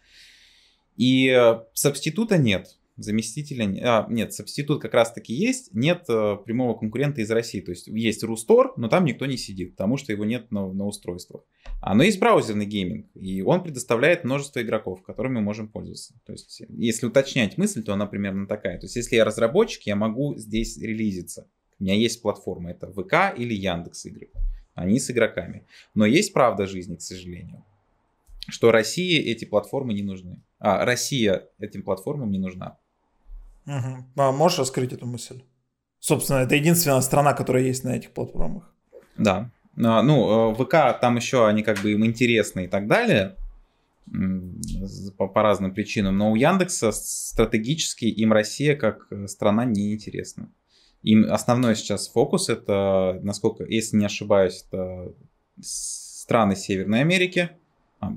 Speaker 2: И э, субститута нет заместителя, а, нет, субститут как раз таки есть, нет э, прямого конкурента из России, то есть есть Рустор, но там никто не сидит, потому что его нет на, на устройствах. А, но есть браузерный гейминг, и он предоставляет множество игроков, которыми мы можем пользоваться. То есть если уточнять мысль, то она примерно такая. То есть если я разработчик, я могу здесь релизиться. У меня есть платформа, это ВК или Яндекс игры. Они с игроками. Но есть правда жизни, к сожалению, что России эти платформы не нужны. А Россия этим платформам не нужна.
Speaker 1: Угу. А можешь раскрыть эту мысль? Собственно, это единственная страна, которая есть на этих платформах.
Speaker 2: Да. А, ну, э, ВК там еще они как бы им интересны и так далее по, по разным причинам. Но у Яндекса стратегически им Россия как э, страна не интересна. Им основной сейчас фокус это, насколько, если не ошибаюсь, это страны Северной Америки,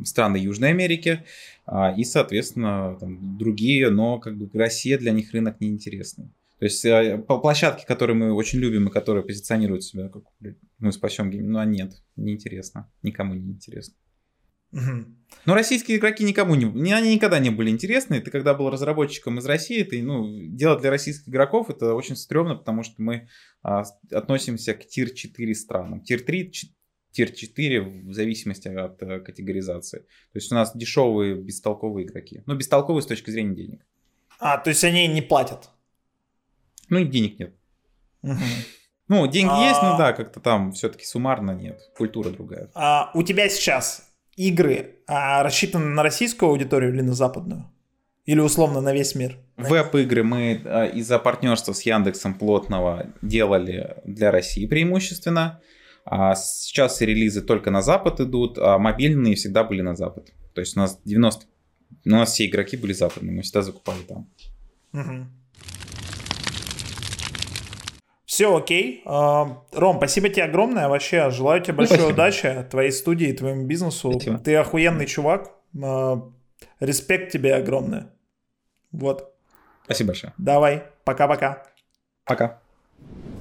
Speaker 2: страны Южной Америки а, и, соответственно, там, другие, но как бы Россия для них рынок неинтересный. То есть э, по площадке, которые мы очень любим и которые позиционируют себя как мы спасем гейм, ну а нет, неинтересно, никому не интересно. Угу. Но российские игроки никому не, они никогда не были интересны. Ты когда был разработчиком из России, ты, ну, дело для российских игроков это очень стрёмно, потому что мы а, относимся к tier-4 странам. Tier-3, tier-4 в зависимости от а, категоризации. То есть у нас дешевые, бестолковые игроки. Ну, бестолковые с точки зрения денег.
Speaker 1: А, то есть они не платят?
Speaker 2: Ну, и денег нет. Ну, деньги а... есть, но да, как-то там все-таки суммарно нет. Культура другая.
Speaker 1: А у тебя сейчас игры а, рассчитаны на российскую аудиторию или на западную? Или условно на весь мир?
Speaker 2: Веб-игры мы а, из-за партнерства с Яндексом плотного делали для России преимущественно. А сейчас релизы только на Запад идут, а мобильные всегда были на Запад. То есть у нас 90... У нас все игроки были западные, мы всегда закупали там. Угу.
Speaker 1: Все окей. А, Ром, спасибо тебе огромное. Вообще, желаю тебе большой спасибо. удачи, твоей студии, твоему бизнесу. Спасибо. Ты охуенный чувак. А, респект тебе огромное. Вот.
Speaker 2: Спасибо большое.
Speaker 1: Давай. Пока-пока.
Speaker 2: Пока. -пока. Пока.